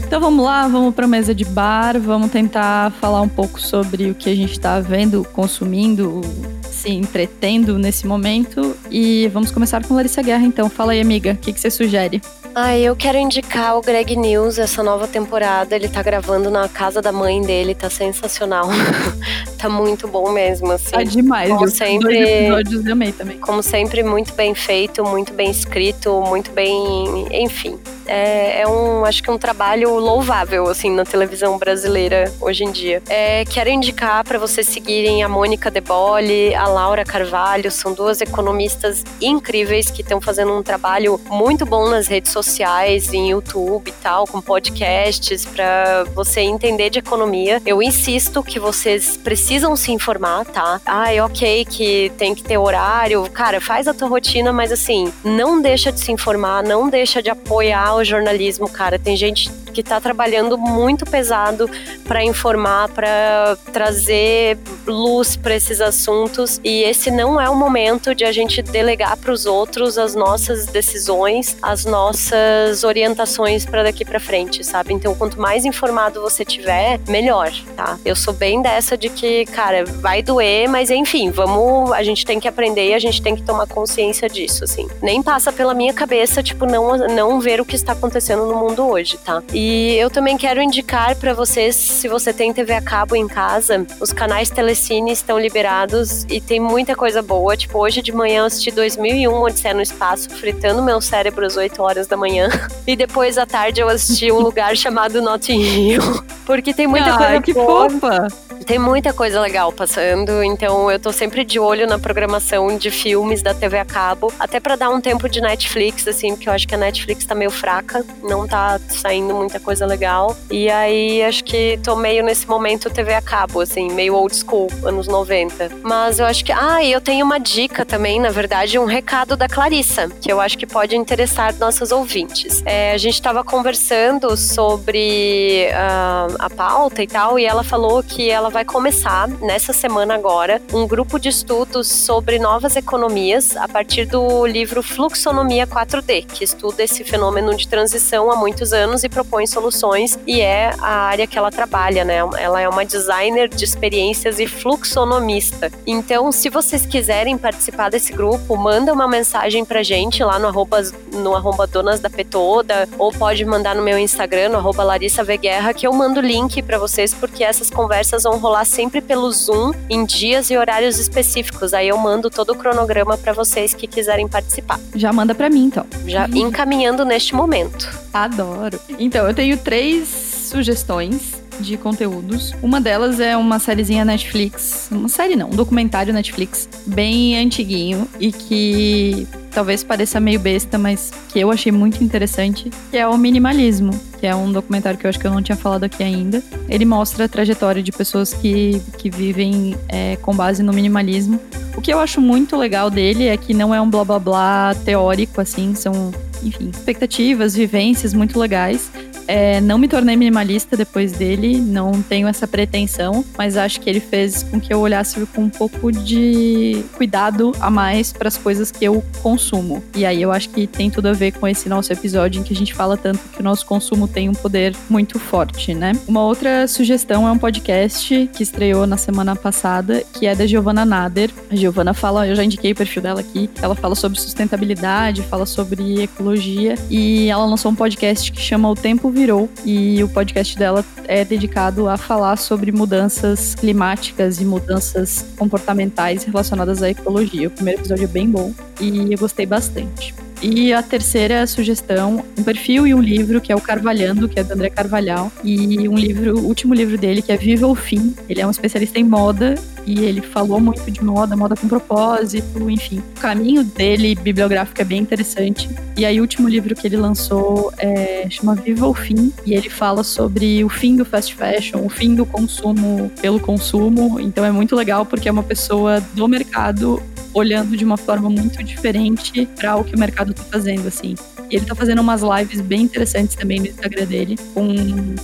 B: Então vamos lá, vamos para a mesa de bar, vamos tentar falar um pouco sobre o que a gente está vendo, consumindo, se entretendo nesse momento. E vamos começar com Larissa Guerra, então. Fala aí, amiga, o que, que você sugere?
A: Ah, eu quero indicar o Greg News, essa nova temporada. Ele tá gravando na casa da mãe dele, tá sensacional. *laughs* tá muito bom mesmo, assim.
B: Tá demais.
A: Como
B: eu
A: sempre,
B: episódios eu amei também.
A: Como sempre, muito bem feito, muito bem escrito, muito bem. Enfim. É, é um, acho que um trabalho louvável, assim, na televisão brasileira hoje em dia. É, quero indicar para vocês seguirem a Mônica De Bolle, a Laura Carvalho, são duas economistas incríveis que estão fazendo um trabalho muito bom nas redes sociais, em YouTube e tal, com podcasts, para você entender de economia. Eu insisto que vocês precisam se informar, tá? Ah, é ok que tem que ter horário. Cara, faz a tua rotina, mas assim, não deixa de se informar, não deixa de apoiar o jornalismo, cara. Tem gente que está trabalhando muito pesado para informar, para trazer luz para esses assuntos. E esse não é o momento de a gente delegar para os outros as nossas decisões, as nossas orientações para daqui para frente, sabe? Então, quanto mais informado você tiver, melhor, tá? Eu sou bem dessa de que, cara, vai doer, mas enfim, vamos, a gente tem que aprender e a gente tem que tomar consciência disso, assim. Nem passa pela minha cabeça, tipo, não, não ver o que está acontecendo no mundo hoje, tá? E eu também quero indicar para vocês, se você tem TV a cabo em casa, os canais Telecine estão liberados e tem muita coisa boa. Tipo, hoje de manhã eu assisti 2001 Odisseia no Espaço, fritando meu cérebro às 8 horas da manhã. *laughs* E depois à tarde eu assisti um lugar *laughs* chamado Notting Hill, *laughs* porque tem muita
B: Ai,
A: coisa
B: que
A: boa.
B: fofa!
A: Tem muita coisa legal passando, então eu tô sempre de olho na programação de filmes da TV a cabo, até para dar um tempo de Netflix, assim, porque eu acho que a Netflix tá meio fraca, não tá saindo muita coisa legal. E aí acho que tô meio nesse momento TV a cabo, assim, meio old school, anos 90. Mas eu acho que. Ah, e eu tenho uma dica também, na verdade, um recado da Clarissa, que eu acho que pode interessar nossos ouvintes. É, a gente tava conversando sobre uh, a pauta e tal, e ela falou que ela vai começar nessa semana agora um grupo de estudos sobre novas economias a partir do livro Fluxonomia 4D, que estuda esse fenômeno de transição há muitos anos e propõe soluções, e é a área que ela trabalha, né? Ela é uma designer de experiências e fluxonomista. Então, se vocês quiserem participar desse grupo, manda uma mensagem pra gente lá no arroba, no arroba Donas da Petoda, ou pode mandar no meu Instagram, no arroba Larissa Veguerra, que eu mando o link para vocês, porque essas conversas vão rolar sempre pelo Zoom, em dias e horários específicos. Aí eu mando todo o cronograma para vocês que quiserem participar.
B: Já manda pra mim, então.
A: Já *laughs* encaminhando neste momento.
B: Adoro. Então, eu tenho três sugestões de conteúdos. Uma delas é uma sériezinha Netflix. Uma série não, um documentário Netflix bem antiguinho e que talvez pareça meio besta, mas que eu achei muito interessante, que é o Minimalismo, que é um documentário que eu acho que eu não tinha falado aqui ainda. Ele mostra a trajetória de pessoas que, que vivem é, com base no minimalismo. O que eu acho muito legal dele é que não é um blá blá blá teórico, assim, são, enfim, expectativas, vivências muito legais. É, não me tornei minimalista depois dele, não tenho essa pretensão, mas acho que ele fez com que eu olhasse com um pouco de cuidado a mais para as coisas que eu consumo. E aí eu acho que tem tudo a ver com esse nosso episódio em que a gente fala tanto que o nosso consumo tem um poder muito forte, né? Uma outra sugestão é um podcast que estreou na semana passada, que é da Giovanna Nader. A Giovanna fala, eu já indiquei o perfil dela aqui, ela fala sobre sustentabilidade, fala sobre ecologia e ela lançou um podcast que chama O Tempo Virou e o podcast dela é dedicado a falar sobre mudanças climáticas e mudanças comportamentais relacionadas à ecologia. O primeiro episódio é bem bom e eu gostei bastante. E a terceira sugestão, um perfil e um livro, que é o Carvalhando, que é do André Carvalhal. E um livro, o último livro dele, que é Viva o Fim. Ele é um especialista em moda e ele falou muito de moda, moda com propósito, enfim. O caminho dele bibliográfico é bem interessante. E aí o último livro que ele lançou é, chama Viva o Fim, e ele fala sobre o fim do fast fashion, o fim do consumo pelo consumo. Então é muito legal porque é uma pessoa do mercado olhando de uma forma muito diferente para o que o mercado está fazendo, assim. E ele está fazendo umas lives bem interessantes também no Instagram dele, com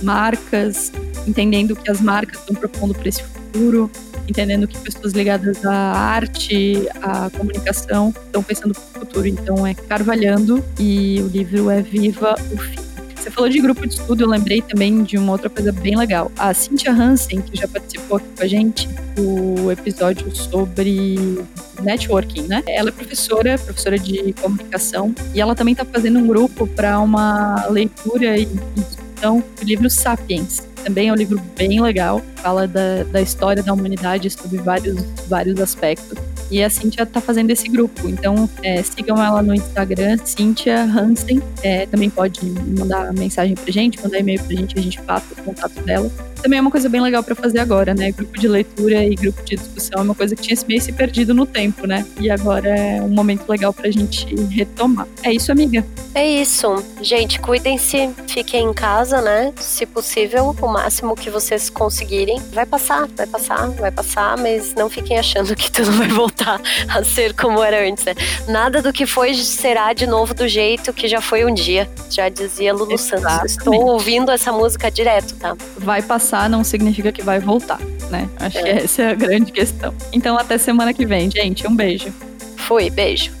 B: marcas, entendendo que as marcas estão propondo para esse futuro, entendendo que pessoas ligadas à arte, à comunicação, estão pensando para o futuro. Então é Carvalhando e o livro é Viva o Fim. Você falou de grupo de estudo, eu lembrei também de uma outra coisa bem legal. A Cynthia Hansen, que já participou aqui com a gente, o episódio sobre networking, né? Ela é professora, professora de comunicação, e ela também está fazendo um grupo para uma leitura e discussão do livro Sapiens. Também é um livro bem legal, fala da, da história da humanidade sobre vários, vários aspectos. E a Cintia tá fazendo esse grupo. Então, é, sigam ela no Instagram, Cintia Hansen. É, também pode mandar mensagem pra gente, mandar e-mail pra gente, a gente passa o contato dela também é uma coisa bem legal para fazer agora, né? Grupo de leitura e grupo de discussão é uma coisa que tinha meio se perdido no tempo, né? E agora é um momento legal pra gente retomar. É isso, amiga?
A: É isso. Gente, cuidem-se, fiquem em casa, né? Se possível, o máximo que vocês conseguirem. Vai passar, vai passar, vai passar, mas não fiquem achando que tudo vai voltar a ser como era antes, né? Nada do que foi será de novo do jeito que já foi um dia. Já dizia Lulu Exatamente. Santos. Estou ouvindo essa música direto, tá?
B: Vai passar passar não significa que vai voltar, né? Acho é. que essa é a grande questão. Então, até semana que vem, gente. Um beijo.
A: Fui, beijo.